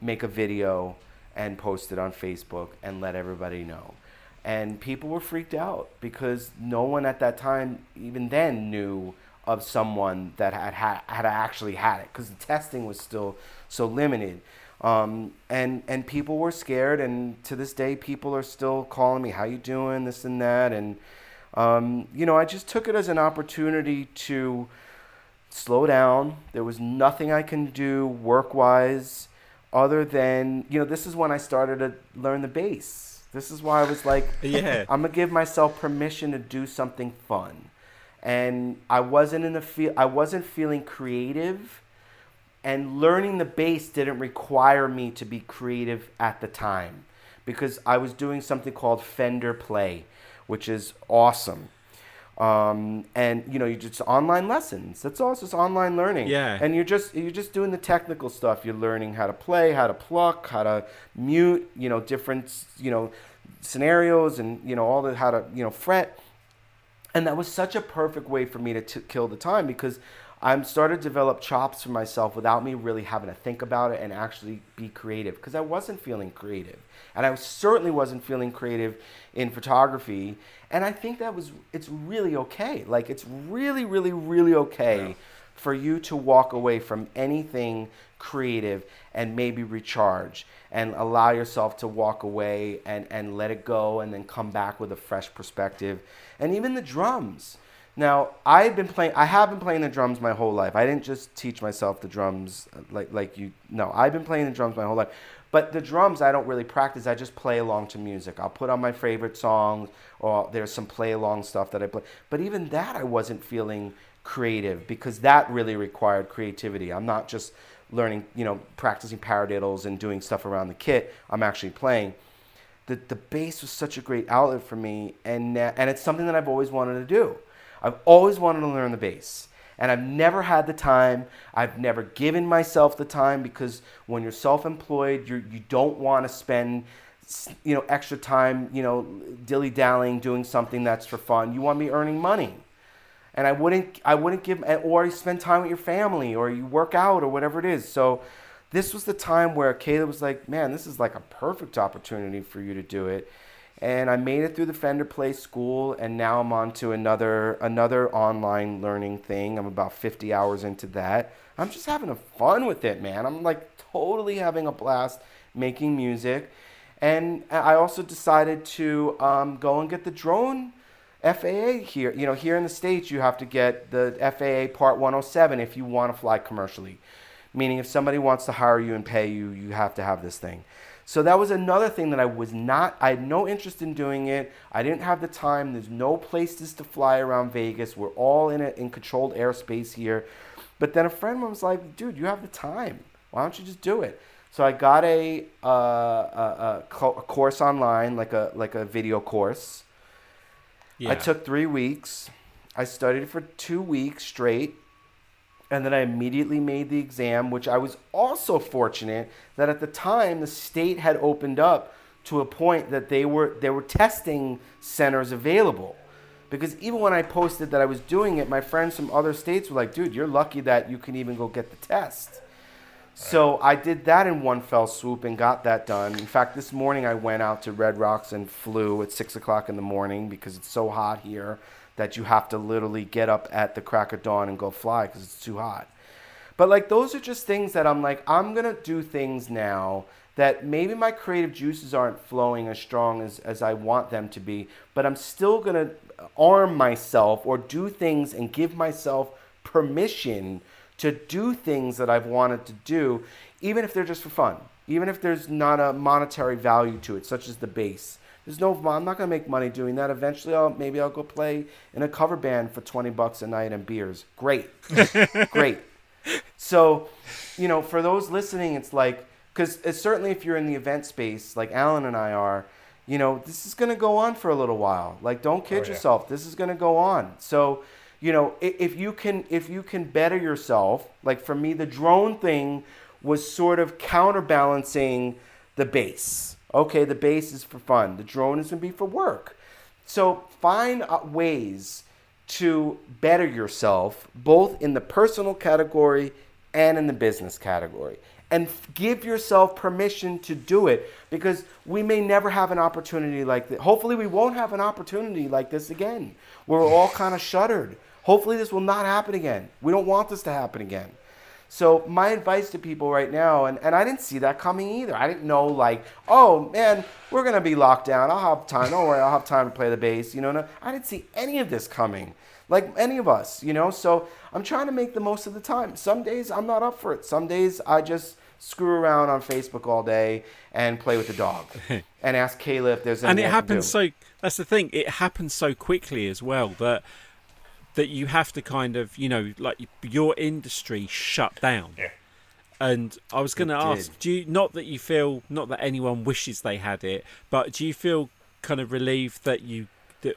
make a video and post it on Facebook and let everybody know. And people were freaked out because no one at that time, even then, knew of someone that had had, had actually had it because the testing was still so limited. Um, and and people were scared, and to this day, people are still calling me, "How you doing?" This and that, and um, you know, I just took it as an opportunity to slow down. There was nothing I can do work wise other than, you know, this is when I started to learn the bass. This is why I was like, Yeah. I'm gonna give myself permission to do something fun. And I wasn't in the feel I wasn't feeling creative and learning the bass didn't require me to be creative at the time because I was doing something called Fender Play, which is awesome. Um, and you know, you just online lessons. That's all. It's just online learning. Yeah. And you're just you're just doing the technical stuff. You're learning how to play, how to pluck, how to mute. You know, different you know scenarios, and you know all the how to you know fret. And that was such a perfect way for me to t- kill the time because I'm started to develop chops for myself without me really having to think about it and actually be creative because I wasn't feeling creative. And I certainly wasn't feeling creative in photography. And I think that was, it's really okay. Like, it's really, really, really okay for you to walk away from anything creative and maybe recharge and allow yourself to walk away and, and let it go and then come back with a fresh perspective. And even the drums. Now, I've been playing I have been playing the drums my whole life. I didn't just teach myself the drums uh, like like you no, I've been playing the drums my whole life. But the drums I don't really practice. I just play along to music. I'll put on my favorite songs or there's some play along stuff that I play. But even that I wasn't feeling creative because that really required creativity. I'm not just learning, you know, practicing paradiddles and doing stuff around the kit. I'm actually playing. The the bass was such a great outlet for me and and it's something that I've always wanted to do. I've always wanted to learn the bass. And I've never had the time. I've never given myself the time because when you're self-employed, you you don't want to spend you know extra time, you know, dilly-dallying doing something that's for fun. You want to be earning money. And I wouldn't I wouldn't give eh, or you spend time with your family or you work out or whatever it is. So this was the time where Kayla was like, "Man, this is like a perfect opportunity for you to do it." And I made it through the Fender Play School, and now I'm on to another another online learning thing. I'm about 50 hours into that. I'm just having a fun with it, man. I'm like totally having a blast making music, and I also decided to um, go and get the drone FAA here. You know, here in the states, you have to get the FAA Part 107 if you want to fly commercially. Meaning, if somebody wants to hire you and pay you, you have to have this thing. So that was another thing that I was not, I had no interest in doing it. I didn't have the time. There's no places to fly around Vegas. We're all in a in controlled airspace here. But then a friend was like, dude, you have the time. Why don't you just do it? So I got a, uh, a, a, a course online, like a like a video course. Yeah. I took three weeks. I studied for two weeks straight. And then I immediately made the exam, which I was also fortunate that at the time the state had opened up to a point that they were there were testing centers available. Because even when I posted that I was doing it, my friends from other states were like, dude, you're lucky that you can even go get the test. So I did that in one fell swoop and got that done. In fact, this morning I went out to Red Rocks and flew at six o'clock in the morning because it's so hot here that you have to literally get up at the crack of dawn and go fly because it's too hot. But like those are just things that I'm like, I'm gonna do things now that maybe my creative juices aren't flowing as strong as, as I want them to be, but I'm still gonna arm myself or do things and give myself permission to do things that I've wanted to do, even if they're just for fun, even if there's not a monetary value to it, such as the bass. There's no, I'm not gonna make money doing that. Eventually, I'll maybe I'll go play in a cover band for 20 bucks a night and beers. Great, great. So, you know, for those listening, it's like, because uh, certainly if you're in the event space, like Alan and I are, you know, this is gonna go on for a little while. Like, don't kid Oh, yeah. yourself. This is gonna go on. So, you know, if you can, if you can better yourself, like for me, the drone thing was sort of counterbalancing the bass. Okay, the bass is for fun. The drone is gonna be for work. So find uh, ways to better yourself, both in the personal category and in the business category. And give yourself permission to do it because we may never have an opportunity like this. Hopefully, we won't have an opportunity like this again. We're all kind of shuttered. Hopefully, this will not happen again. We don't want this to happen again. So my advice to people right now, and, and I didn't see that coming either. I didn't know like, oh man, we're gonna be locked down. I'll have time. Don't worry, I'll have time to play the bass. You know, no, I didn't see any of this coming, like any of us. You know, so I'm trying to make the most of the time. Some days I'm not up for it. Some days I just screw around on Facebook all day and play with the dog and ask Kayla if there's and it happens so that's the thing it happens so quickly as well that that you have to kind of you know like your industry shut down Yeah. and i was going to ask did. do you not that you feel not that anyone wishes they had it but do you feel kind of relieved that you that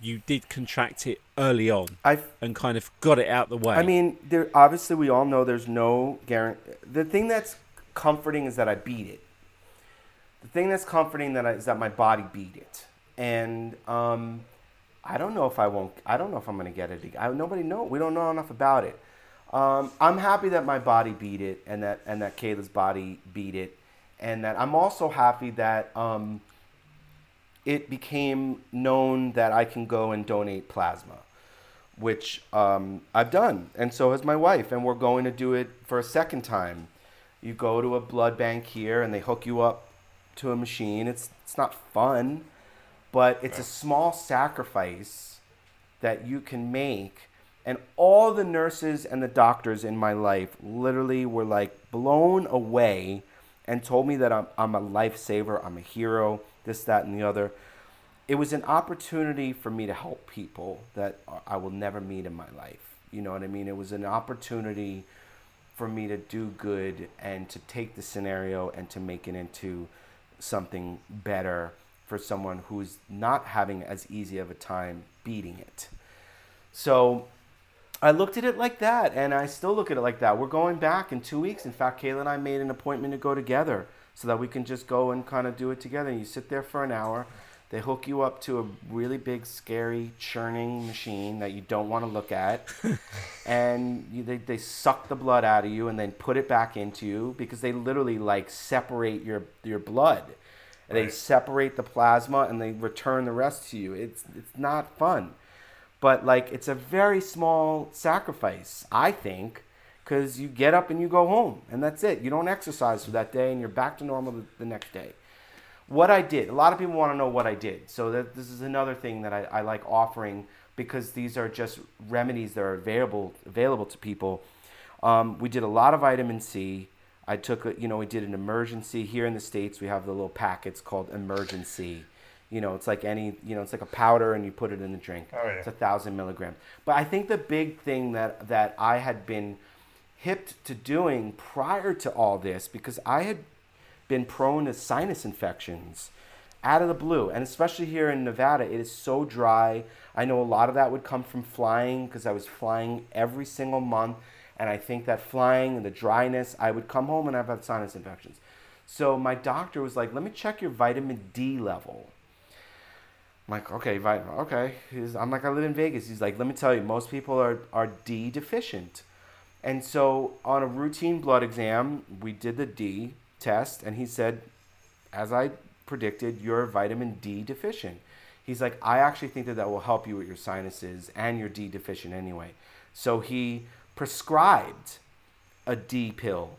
you did contract it early on I've, and kind of got it out the way I mean, there obviously we all know there's no guarantee. The thing that's comforting is that I beat it. The thing that's comforting that I, is that my body beat it, and um, I don't know if I won't. I don't know if I'm gonna get it. I, nobody know. We don't know enough about it. Um, I'm happy that my body beat it, and that and that Kayla's body beat it, and that I'm also happy that. Um, it became known that I can go and donate plasma which um, I've done, and so has my wife, and we're going to do it for a second time. You go to a blood bank here, and they hook you up to a machine. It's it's not fun, but it's a small sacrifice that you can make. And all the nurses and the doctors in my life literally were like blown away and told me that I'm, I'm a lifesaver, I'm a hero, this, that, and the other it was an opportunity for me to help people that I will never meet in my life. You know what I mean? It was an opportunity for me to do good and to take the scenario and to make it into something better for someone who's not having as easy of a time beating it. So I looked at it like that, and I still look at it like that. We're going back in two weeks. In fact, Kayla and I made an appointment to go together so that we can just go and kind of do it together. And you sit there for an hour. They hook you up to a really big, scary, churning machine that you don't want to look at. and you, they, they suck the blood out of you and then put it back into you because they literally like separate your, your blood. They Right. separate the plasma and they return the rest to you. It's, it's not fun. But like it's a very small sacrifice i think because you get up and you go home and that's it. You don't exercise for that day and you're back to normal the, the next day. What i did a lot of people want to know what i did. So that this is another thing that I, I like offering because these are just remedies that are available available to people. Um, we did a lot of vitamin c i took a, you know we did an emergency here in the states we have the little packets called emergency you know it's like any you know it's like a powder and you put it in the drink Oh, yeah. it's a thousand milligrams but i think the big thing that that i had been hipped to doing prior to all this because I had been prone to sinus infections out of the blue. And especially here in Nevada, it is so dry. I know a lot of that would come from flying because I was flying every single month. And I think that flying and the dryness, I would come home and I've had sinus infections. So my doctor was like, let me check your vitamin D level. I'm like, okay, vitamin, okay. He's, I'm like, I live in Vegas. He's like, let me tell you, most people are, are D deficient. And so on a routine blood exam, we did the D test, and he said, as I predicted, you're vitamin D deficient. He's like, I actually think that that will help you with your sinuses and your D deficient anyway. So he prescribed a D pill.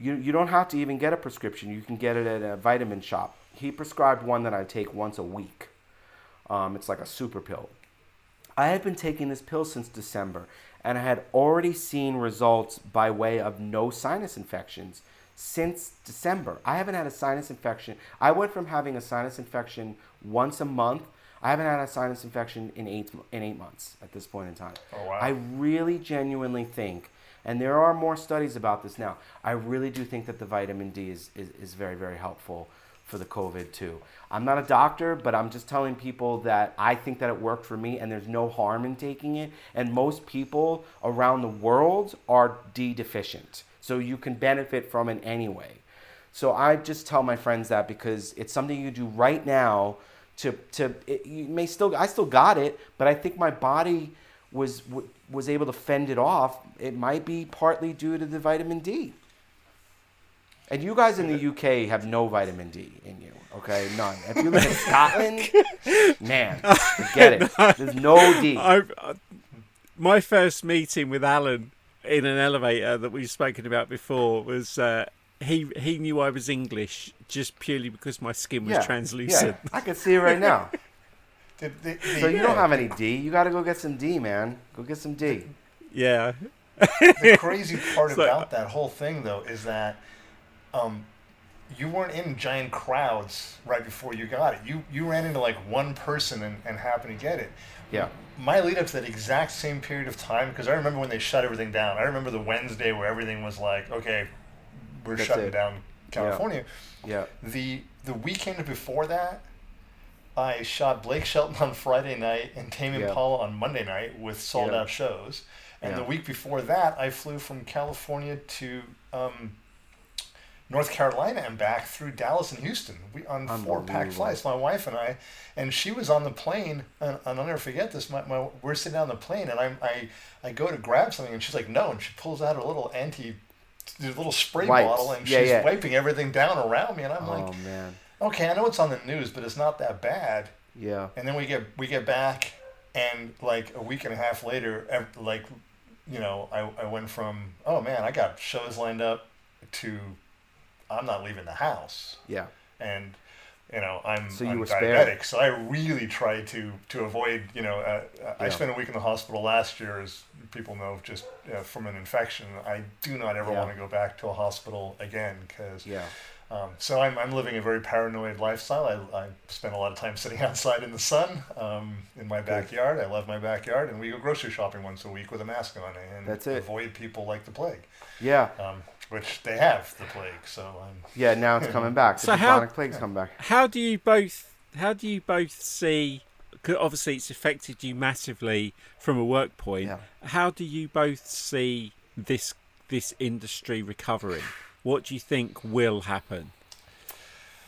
You, you don't have to even get a prescription. You can get it at a vitamin shop. He prescribed one that I take once a week. Um, it's like a super pill. I had been taking this pill since December, and I had already seen results by way of no sinus infections since December. I haven't had a sinus infection. I went from having a sinus infection once a month. I haven't had a sinus infection in eight in eight months at this point in time. Oh, wow. I really genuinely think, and there are more studies about this now. I really do think that the vitamin D is, is, is very very helpful for the COVID too. I'm not a doctor, but I'm just telling people that I think that it worked for me and there's no harm in taking it. And most people around the world are D deficient. So you can benefit from it anyway. So I just tell my friends that because it's something you do right now to to it, you may still I still got it, but I think my body was was able to fend it off. It might be partly due to the vitamin D. And you guys in the UK have no vitamin D in you, okay? None. If you live in Scotland, man, forget it. There's no D. I, uh, my first meeting with Alan in an elevator that we've spoken about before was uh, he he knew I was English just purely because my skin was yeah, translucent. Yeah, I can see it right now. The, the, the, So you don't have any D. You got to go get some D, man. Go get some D. Yeah. the crazy part So- about that whole thing, though, is that um, you weren't in giant crowds right before you got it. You you ran into like one person and, and happened to get it. Yeah. My lead up to that exact same period of time, because I remember when they shut everything down. I remember the Wednesday where everything was like, okay, we're That's shutting it. down California. Yeah. The the weekend before that, I shot Blake Shelton on Friday night and Tame Yeah. Impala on Monday night with sold Yeah. out shows. And Yeah. the week before that, I flew from California to um, North Carolina and back through Dallas and Houston. We on four pack flights, my wife and I, and she was on the plane. And, and I'll never forget this. My, my we're sitting on the plane, and I'm I I go to grab something, and she's like, no, and she pulls out a little anti. The little spray Wipes. bottle, and Yeah, she's yeah. wiping everything down around me, and I'm oh, like, Oh man. okay, I know it's on the news, but it's not that bad. Yeah. And then we get we get back, and like a week and a half later, like, you know, I, I went from oh man, I got shows lined up to I'm not leaving the house, Yeah. and you know I'm, So you I'm diabetic, so I really try to to avoid you know uh, I spent a week in the hospital last year, as people know, just uh, from an infection. I do not ever Yeah. want to go back to a hospital again because. Yeah. Um, so I'm, I'm living a very paranoid lifestyle. I, I spend a lot of time sitting outside in the sun um, in my backyard. I love my backyard, and we go grocery shopping once a week with a mask on and That's it. avoid people like the plague, Yeah. um, which they have the plague. So I'm Yeah. Now it's coming back. The So how- bubonic plague's coming back. How do you both? How do you both see? obviously, it's affected you massively from a work point. Yeah. How do you both see this this industry recovering? What do you think will happen?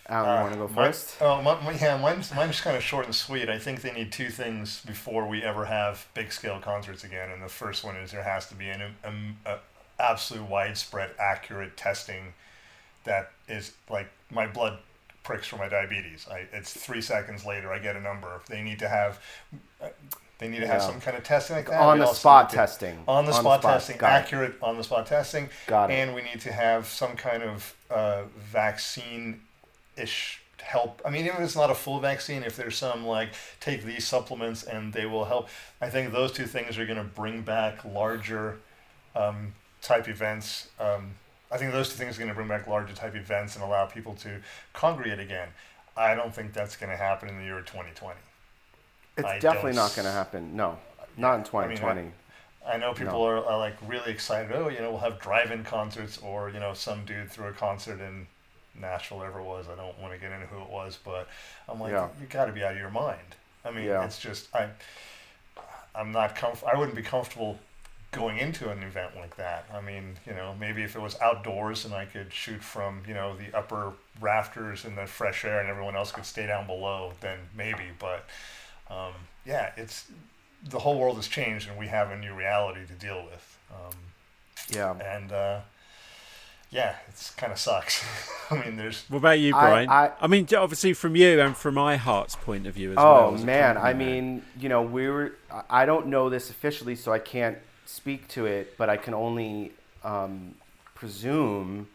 Alan, you want to go Uh, mine- first? oh, my, my- yeah, mine's, mine's kind of short and sweet. I think they need two things before we ever have big scale concerts again. And the first one is there has to be an, um, a absolute widespread, accurate testing that is like my blood pricks for my diabetes. I, it's three seconds later, I get a number. They need to have. uh, They need to have Yeah. some kind of testing like that. On the spot testing. on the spot testing, accurate on the spot testing, Got it. and we need to have some kind of uh, vaccine ish help. I mean, even if it's not a full vaccine, if there's some like take these supplements and they will help, I think those two things are going to bring back larger um, type events. Um, I think those two things are going to bring back larger type events and allow people to congregate again. I don't think that's going to happen in the year 2020. It's I definitely don't going to happen. No, not in I mean, 2020. I know people No. are, are like really excited. Oh, you know, we'll have drive-in concerts, or you know, some dude threw a concert in Nashville, wherever it was. I don't want to get into who it was, but I'm like, Yeah. you got to be out of your mind. I mean, Yeah. it's just I, I'm not comf- I wouldn't be comfortable going into an event like that. I mean, you know, maybe if it was outdoors and I could shoot from, you know, the upper rafters in the fresh air and everyone else could stay down below, then maybe. But um, yeah, it's the whole world has changed and we have a new reality to deal with. Um, Yeah. and uh, yeah, it's kind of sucks. I mean, there's What about you, Brian? I, I- mean, obviously from you and from my heart's point of view as well. Oh man, I mean, you know, we were. I don't know this officially, so I can't speak to it, but I can only um, presume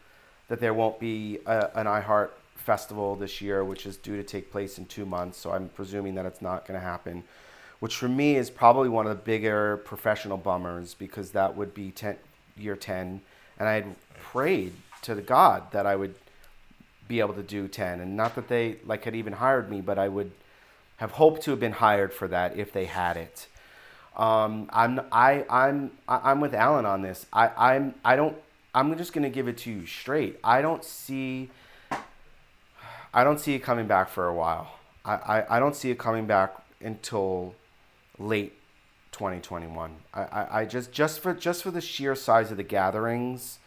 that there won't be a, an iHeart festival this year, which is due to take place in two months. So I'm presuming that it's not going to happen, which for me is probably one of the bigger professional bummers because that would be ten, year ten, and I had prayed to the God that I would be able to do 10 and not that they like had even hired me but i would have hoped to have been hired for that if they had it um, i'm i i'm i'm with alan on this. I i'm i don't i'm just to give it to you straight. I don't see i don't see it coming back for a while. I i, I don't see it coming back until late 2021 I, I i just just for just for the sheer size of the gatherings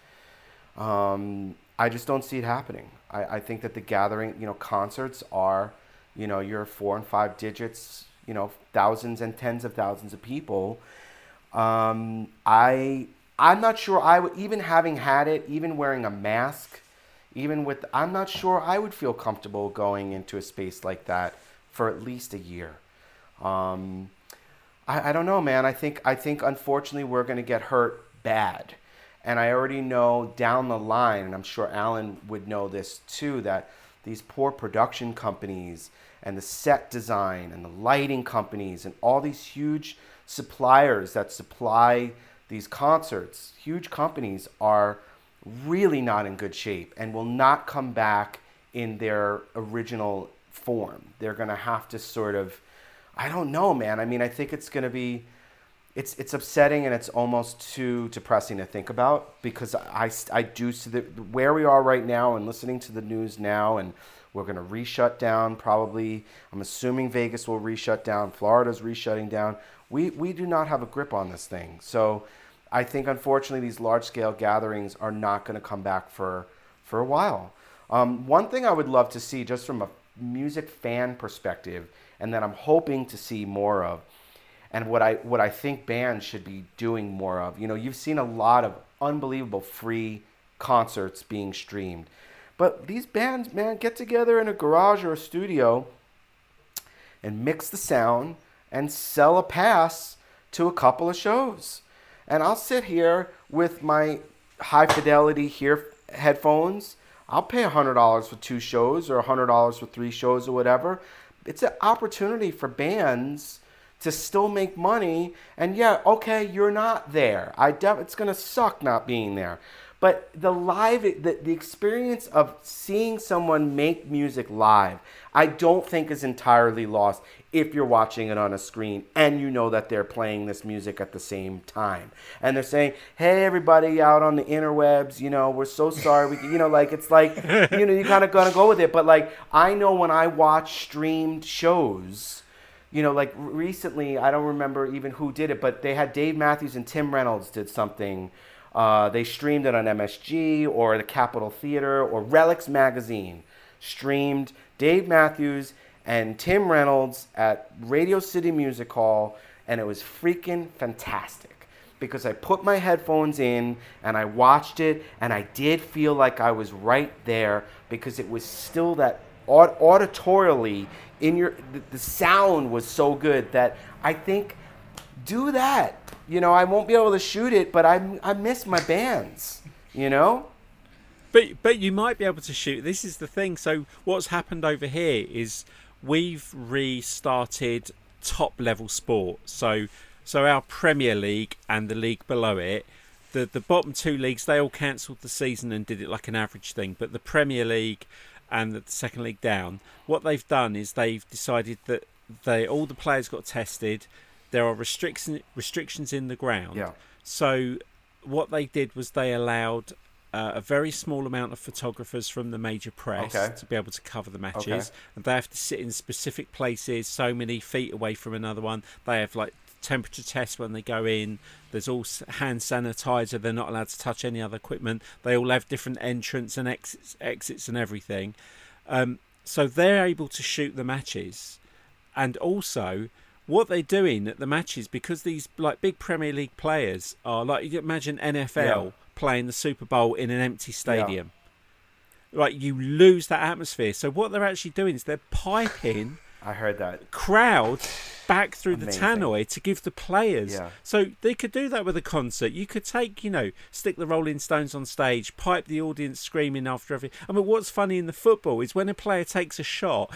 um, I just don't see it happening. I, I think that the gathering, you know, concerts are, you know, your four and five digits, you know, thousands and tens of thousands of people. Um, I I'm not sure I would even having had it, even wearing a mask, even with I'm not sure I would feel comfortable going into a space like that for at least a year. Um, I, I don't know, man. I think I think unfortunately we're gonna get hurt bad. And I already know down the line, and I'm sure Alan would know this too, that these poor production companies and the set design and the lighting companies and all these huge suppliers that supply these concerts, huge companies are really not in good shape and will not come back in their original form. They're going to have to sort of I don't know, man. I mean, I think it's going to be it's it's upsetting and it's almost too depressing to think about because I, I do see the where we are right now and listening to the news now and we're going to reshut down probably. I'm assuming Vegas will reshut down Florida's reshutting down. We we do not have a grip on this thing. So I think unfortunately these large scale gatherings are not going to come back for for a while. Um, one thing I would love to see just from a music fan perspective and that I'm hoping to see more of and what I what I think bands should be doing more of. You know, you've seen a lot of unbelievable free concerts being streamed. But these bands, man, get together in a garage or a studio and mix the sound and sell a pass to a couple of shows. And I'll sit here with my high fidelity here headphones. I'll pay $100 for two shows or $100 for three shows or whatever. It's an opportunity for bands to still make money. And yeah, okay, you're not there. I def- it's gonna suck not being there. But the live, the, the experience of seeing someone make music live, I don't think is entirely lost if you're watching it on a screen and you know that they're playing this music at the same time. And they're saying, hey, everybody out on the interwebs, you know, we're so sorry. We, you know, like, it's like, you know, you kind of gotta go with it. But like, I know when I watch streamed shows, you know, like recently, I don't remember even who did it, but they had Dave Matthews and Tim Reynolds did something. Uh, they streamed it on MSG or the Capitol Theater or Relix Magazine. Streamed Dave Matthews and Tim Reynolds at Radio City Music Hall, and it was freaking fantastic because I put my headphones in and I watched it, and I did feel like I was right there because it was still that aud- auditorially in your the, sound was so good that I think do that. You know, I won't be able to shoot it, but I I miss my bands. You know. But but you might be able to shoot. This is the thing. So what's happened over here is we've restarted top level sport. So so our Premier League and the league below it, the the bottom two leagues they all cancelled the season and did it like an average thing. But the Premier League and the second league down, what they've done is they've decided that they all the players got tested. there are restrictions restrictions in the ground. Yeah. So what they did was they allowed uh, a very small amount of photographers from the major press Okay. to be able to cover the matches, Okay. and they have to sit in specific places, so many feet away from another one. They have like temperature tests when they go in. There's all hand sanitizer. They're not allowed to touch any other equipment. They all have different entrance and exits, exits and everything. Um, so they're able to shoot the matches, and also what they're doing at the matches because these like big Premier League players are like you imagine NFL Yeah. playing the Super Bowl in an empty stadium. Like you lose that atmosphere. So what they're actually doing is they're piping I heard that. crowd back through Amazing. the tannoy to give the players. Yeah. So they could do that with a concert. You could take, you know, stick the Rolling Stones on stage, pipe the audience screaming after every. I mean, what's funny in the football is when a player takes a shot,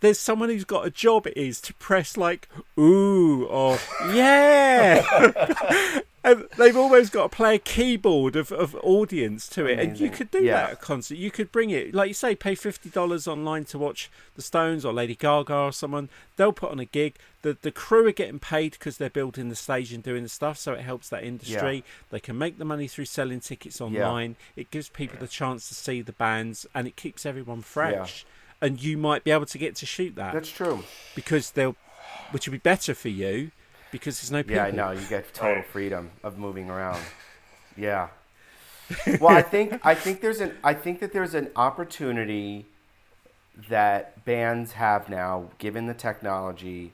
there's someone who's got a job. It is to press like ooh or yeah. And they've almost got to play a keyboard of, of audience to it, and you could do Yeah. that at a concert. You could bring it, like you say, pay fifty dollars online to watch the Stones or Lady Gaga or someone. They'll put on a gig. The the crew are getting paid because they're building the stage and doing the stuff, so it helps that industry. They can make the money through selling tickets online. It gives people the chance to see the bands, and it keeps everyone fresh. And you might be able to get to shoot that That's true. because they'll, which would be better for you because there's no people. Yeah, I know. You get total freedom of moving around. Yeah. Well, I think I think there's an I think that there's an opportunity that bands have now, given the technology,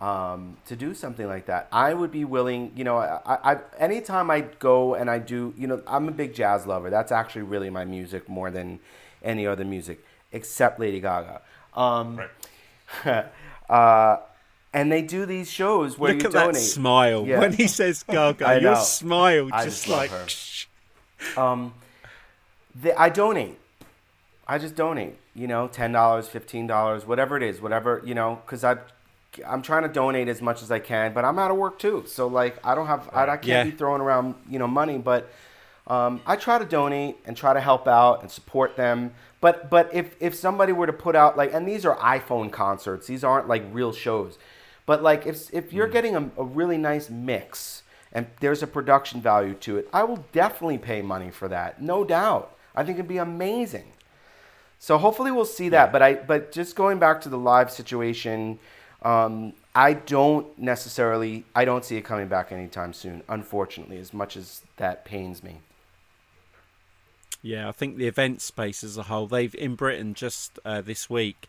um, to do something like that. I would be willing. You know, I, I anytime I go and I do, you know, I'm a big jazz lover. That's actually really my music more than any other music, except Lady Gaga. Um, Right. uh, and they do these shows where Look you at donate. that smile Yeah. when he says Gaga. I Your know. smile I just just love like. her. Um, they, I donate. I just donate. You know, ten dollars, fifteen dollars, whatever it is, whatever you know, because I, I'm trying to donate as much as I can, but I'm out of work too. So like, I don't have, I, I can't Yeah. be throwing around you know money, but um, I try to donate and try to help out and support them. But but if if somebody were to put out like, and these are iPhone concerts, these aren't like real shows, but like if if you're getting a, a really nice mix and there's a production value to it, I will definitely pay money for that, no doubt. I think it'd be amazing. So hopefully we'll see that. But I but just going back to the live situation, um, I don't necessarily I don't see it coming back anytime soon. Unfortunately, as much as that pains me. Yeah, I think the event space as a whole, they've in Britain just uh, this week,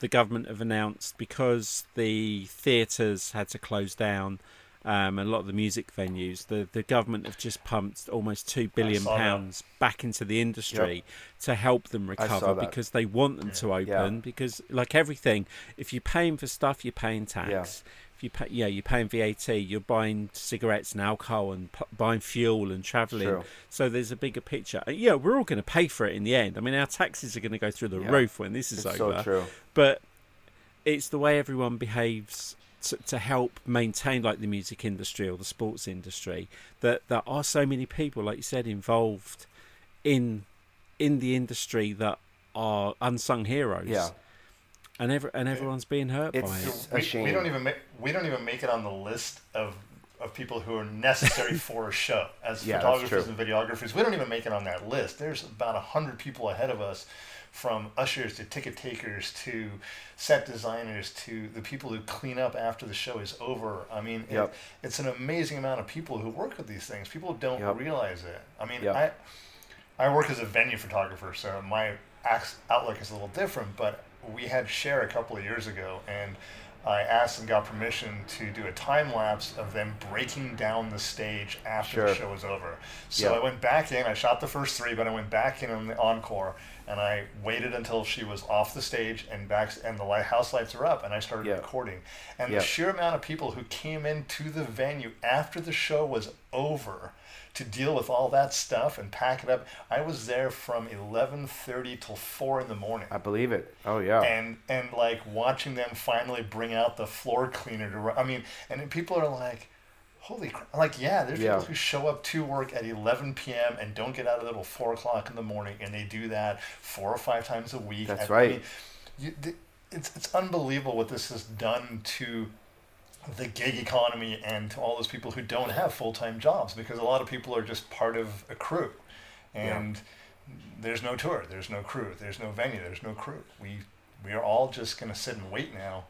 the government have announced because the theatres had to close down. Um, and a lot of the music venues, the, the government have just pumped almost two billion saw that. pounds back into the industry to help them recover because they want them to open. Because like everything, if you're paying for stuff, you're paying tax. Yeah. If you pay, yeah, you're paying VAT. You're buying cigarettes and alcohol and p- buying fuel and travelling. So there's a bigger picture. Uh, Yeah, we're all going to pay for it in the end. I mean, our taxes are going to go through the Yeah. roof when this is It's over. so. But it's the way everyone behaves to, to help maintain, like the music industry or the sports industry, that there are so many people, like you said, involved in in the industry that are unsung heroes. Yeah. And every, and everyone's being hurt by It's- it. A we, shame. we don't even make we don't even make it on the list of of people who are necessary for a show as Yeah, photographers and videographers. We don't even make it on that list. There's about a hundred people ahead of us, from ushers to ticket takers to set designers to the people who clean up after the show is over. I mean, it- it's an amazing amount of people who work with these things. People don't Yep. realize it. I mean, Yep. I I work as a venue photographer, so my outlook is a little different. But we had Cher a couple of years ago, and I asked and got permission to do a time lapse of them breaking down the stage after the show was over. So Yeah. I went back in. I shot the first three, but I went back in on the encore, and I waited until she was off the stage and back, and the lighthouse lights are up, and I started Yeah. recording. And Yeah. the sheer amount of people who came into the venue after the show was over to deal with all that stuff and pack it up. I was there from eleven thirty till four in the morning. I believe it. Oh yeah. And and like watching them finally bring out the floor cleaner to I mean, and people are like, "Holy crap!" Like, yeah, there's Yeah. people who show up to work at eleven p.m. and don't get out of until four o'clock in the morning, and they do that four or five times a week. That's I right. mean, you, it's it's unbelievable what this has done to the gig economy and to all those people who don't have full time jobs because a lot of people are just part of a crew, and yeah. there's no tour, there's no crew, there's no venue, there's no crew. We we are all just gonna sit and wait now,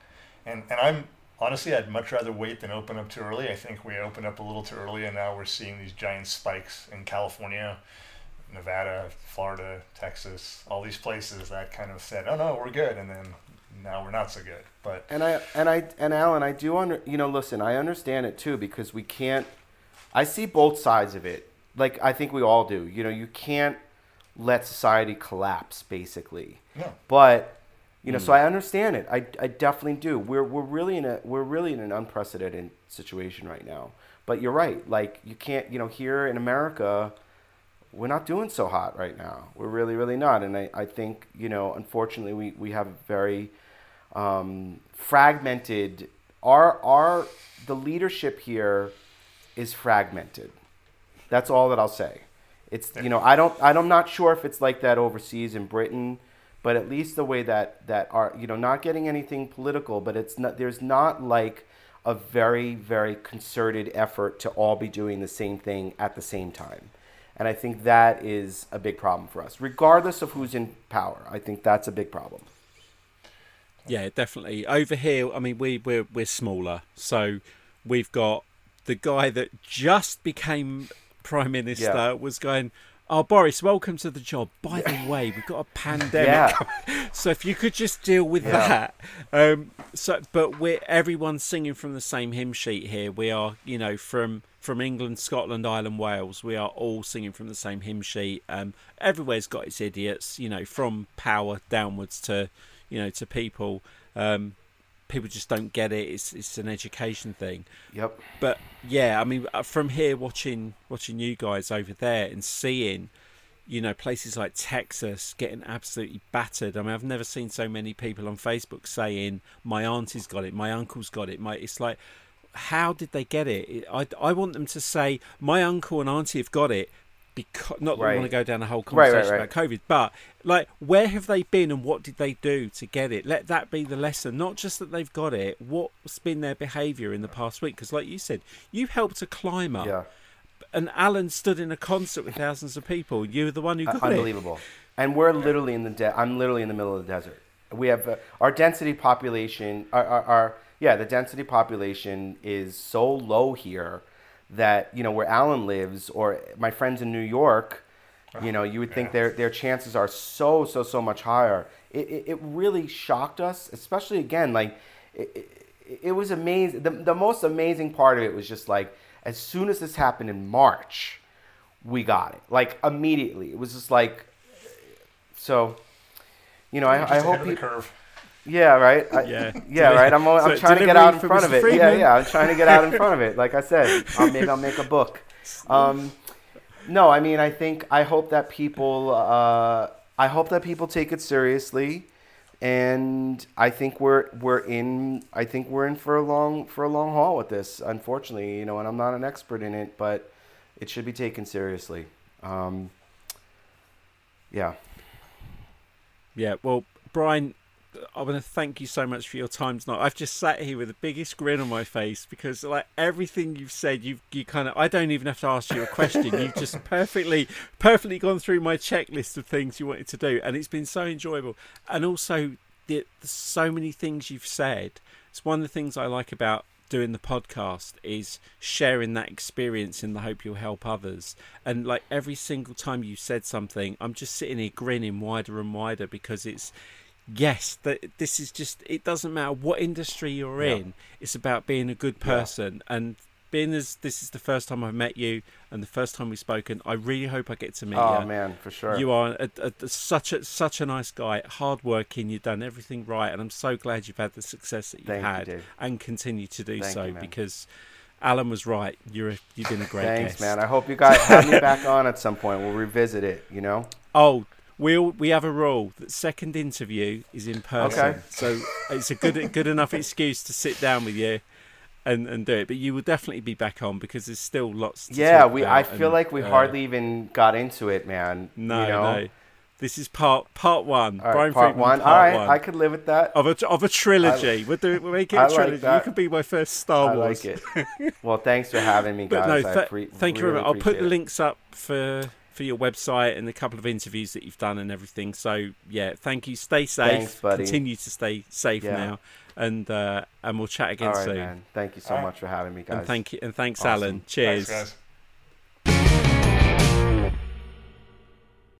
and and I'm honestly I'd much rather wait than open up too early. I think we opened up a little too early, and now we're seeing these giant spikes in California. Nevada, Florida, Texas, all these places that kind of said, "Oh no, we're good," and then now we're not so good. But and I and I and Alan, I do under you know listen, I understand it too because we can't. I see both sides of it. Like I think we all do. You know, you can't let society collapse basically. No. But you know, mm. so I understand it. I, I definitely do. We're we're really in a we're really in an unprecedented situation right now. But you're right. Like you can't. You know, here in America we're not doing so hot right now. We're really, really not. And I, I think, you know, unfortunately, we, we have very um, fragmented. Our, our, the leadership here is fragmented. That's all that I'll say. It's, you know, I don't, I'm not sure if it's like that overseas in Britain, but at least the way that, that are, you know, not getting anything political, but it's not, there's not like a very, very concerted effort to all be doing the same thing at the same time and I think that is a big problem for us, regardless of who's in power. I think that's a big problem. Yeah, definitely. Over here, I mean, we we're we're smaller, so we've got the guy that just became prime minister yeah. was going. Oh, Boris, welcome to the job. By the way, we've got a pandemic, yeah. so if you could just deal with yeah. that. Um, so, but we're everyone's singing from the same hymn sheet here. We are, you know, from from England, Scotland, Ireland, Wales. We are all singing from the same hymn sheet. Um, everywhere's got its idiots, you know, from power downwards to, you know, to people. Um, people just don't get it. It's it's an education thing. Yep. But yeah, I mean, uh, from here watching watching you guys over there and seeing, you know, places like Texas getting absolutely battered. I mean, I've never seen so many people on Facebook saying my auntie's got it, my uncle's got it. My it's like how did they get it? I, I want them to say, my uncle and auntie have got it. Because not that right. I want to go down a whole conversation right, right, about COVID, but like, where have they been and what did they do to get it? Let that be the lesson. Not just that they've got it. What's been their behaviour in the past week? Because, like you said, you helped a climber. Yeah. And Alan stood in a concert with thousands of people. You were the one who got uh, unbelievable. It. And we're literally in the de- I'm literally in the middle of the desert. We have uh, our density population. Our, our, our yeah, the density population is so low here that you know where Alan lives or my friends in New York, you know, you would think their their chances are so so so much higher. It it, it really shocked us, especially again like it, it, it was amazing. The the most amazing part of it was just like as soon as this happened in March, we got it like immediately. It was just like so. You know, I, I hope people, yeah, right. I, yeah, yeah, right. I'm, I'm so trying to get out in front Mr. of it. Friedman. Yeah, yeah. I'm trying to get out in front of it. Like I said, I'll, maybe I'll make a book. Um, no, I mean, I think I hope that people, uh, I hope that people take it seriously, and I think we're we're in. I think we're in for a long for a long haul with this. Unfortunately, you know, and I'm not an expert in it, but it should be taken seriously. Um, yeah. Yeah. Well, Brian, I want to thank you so much for your time tonight. I've just sat here with the biggest grin on my face because, like everything you've said, you've you kind of I don't even have to ask you a question. you've just perfectly, perfectly gone through my checklist of things you wanted to do, and it's been so enjoyable. And also, the, the, so many things you've said. It's one of the things I like about doing the podcast is sharing that experience in the hope you'll help others. And like every single time you said something, I'm just sitting here grinning wider and wider because it's yes, that this is just it doesn't matter what industry you're yeah. in. It's about being a good person yeah. and being as this is the first time I've met you and the first time we've spoken. I really hope I get to meet oh, you. Oh man, for sure. You are a, a, a, such a such a nice guy, hardworking. You've done everything right, and I'm so glad you've had the success that you've Thank had you, and continue to do Thank so you, because. Alan was right. You're a, you've been a great Thanks, guest. man. I hope you guys have me back on at some point. We'll revisit it. You know. Oh, we we have a rule that second interview is in person. Okay. So it's a good good enough excuse to sit down with you and, and do it. But you will definitely be back on because there's still lots. Yeah, we. I feel and, like we uh, hardly even got into it, man. No, you know? no. This is part part one. All right, Brian part Friedman, one. part All right, one. I could live with that. of a of a trilogy. we'll do. We'll make it a I like you could be my first Star I Wars. like it. well, thanks for having me, But guys. no, I th- appre- thank you very much. I'll put the links up for for your website and a couple of interviews that you've done and everything. So yeah, thank you. Stay safe. Thanks. Continue to stay safe Yeah. now, and uh, and we'll chat again All right, soon. man. Thank you so All right. much for having me, guys. And thank you and thanks, Awesome. Alan. Cheers. Thanks.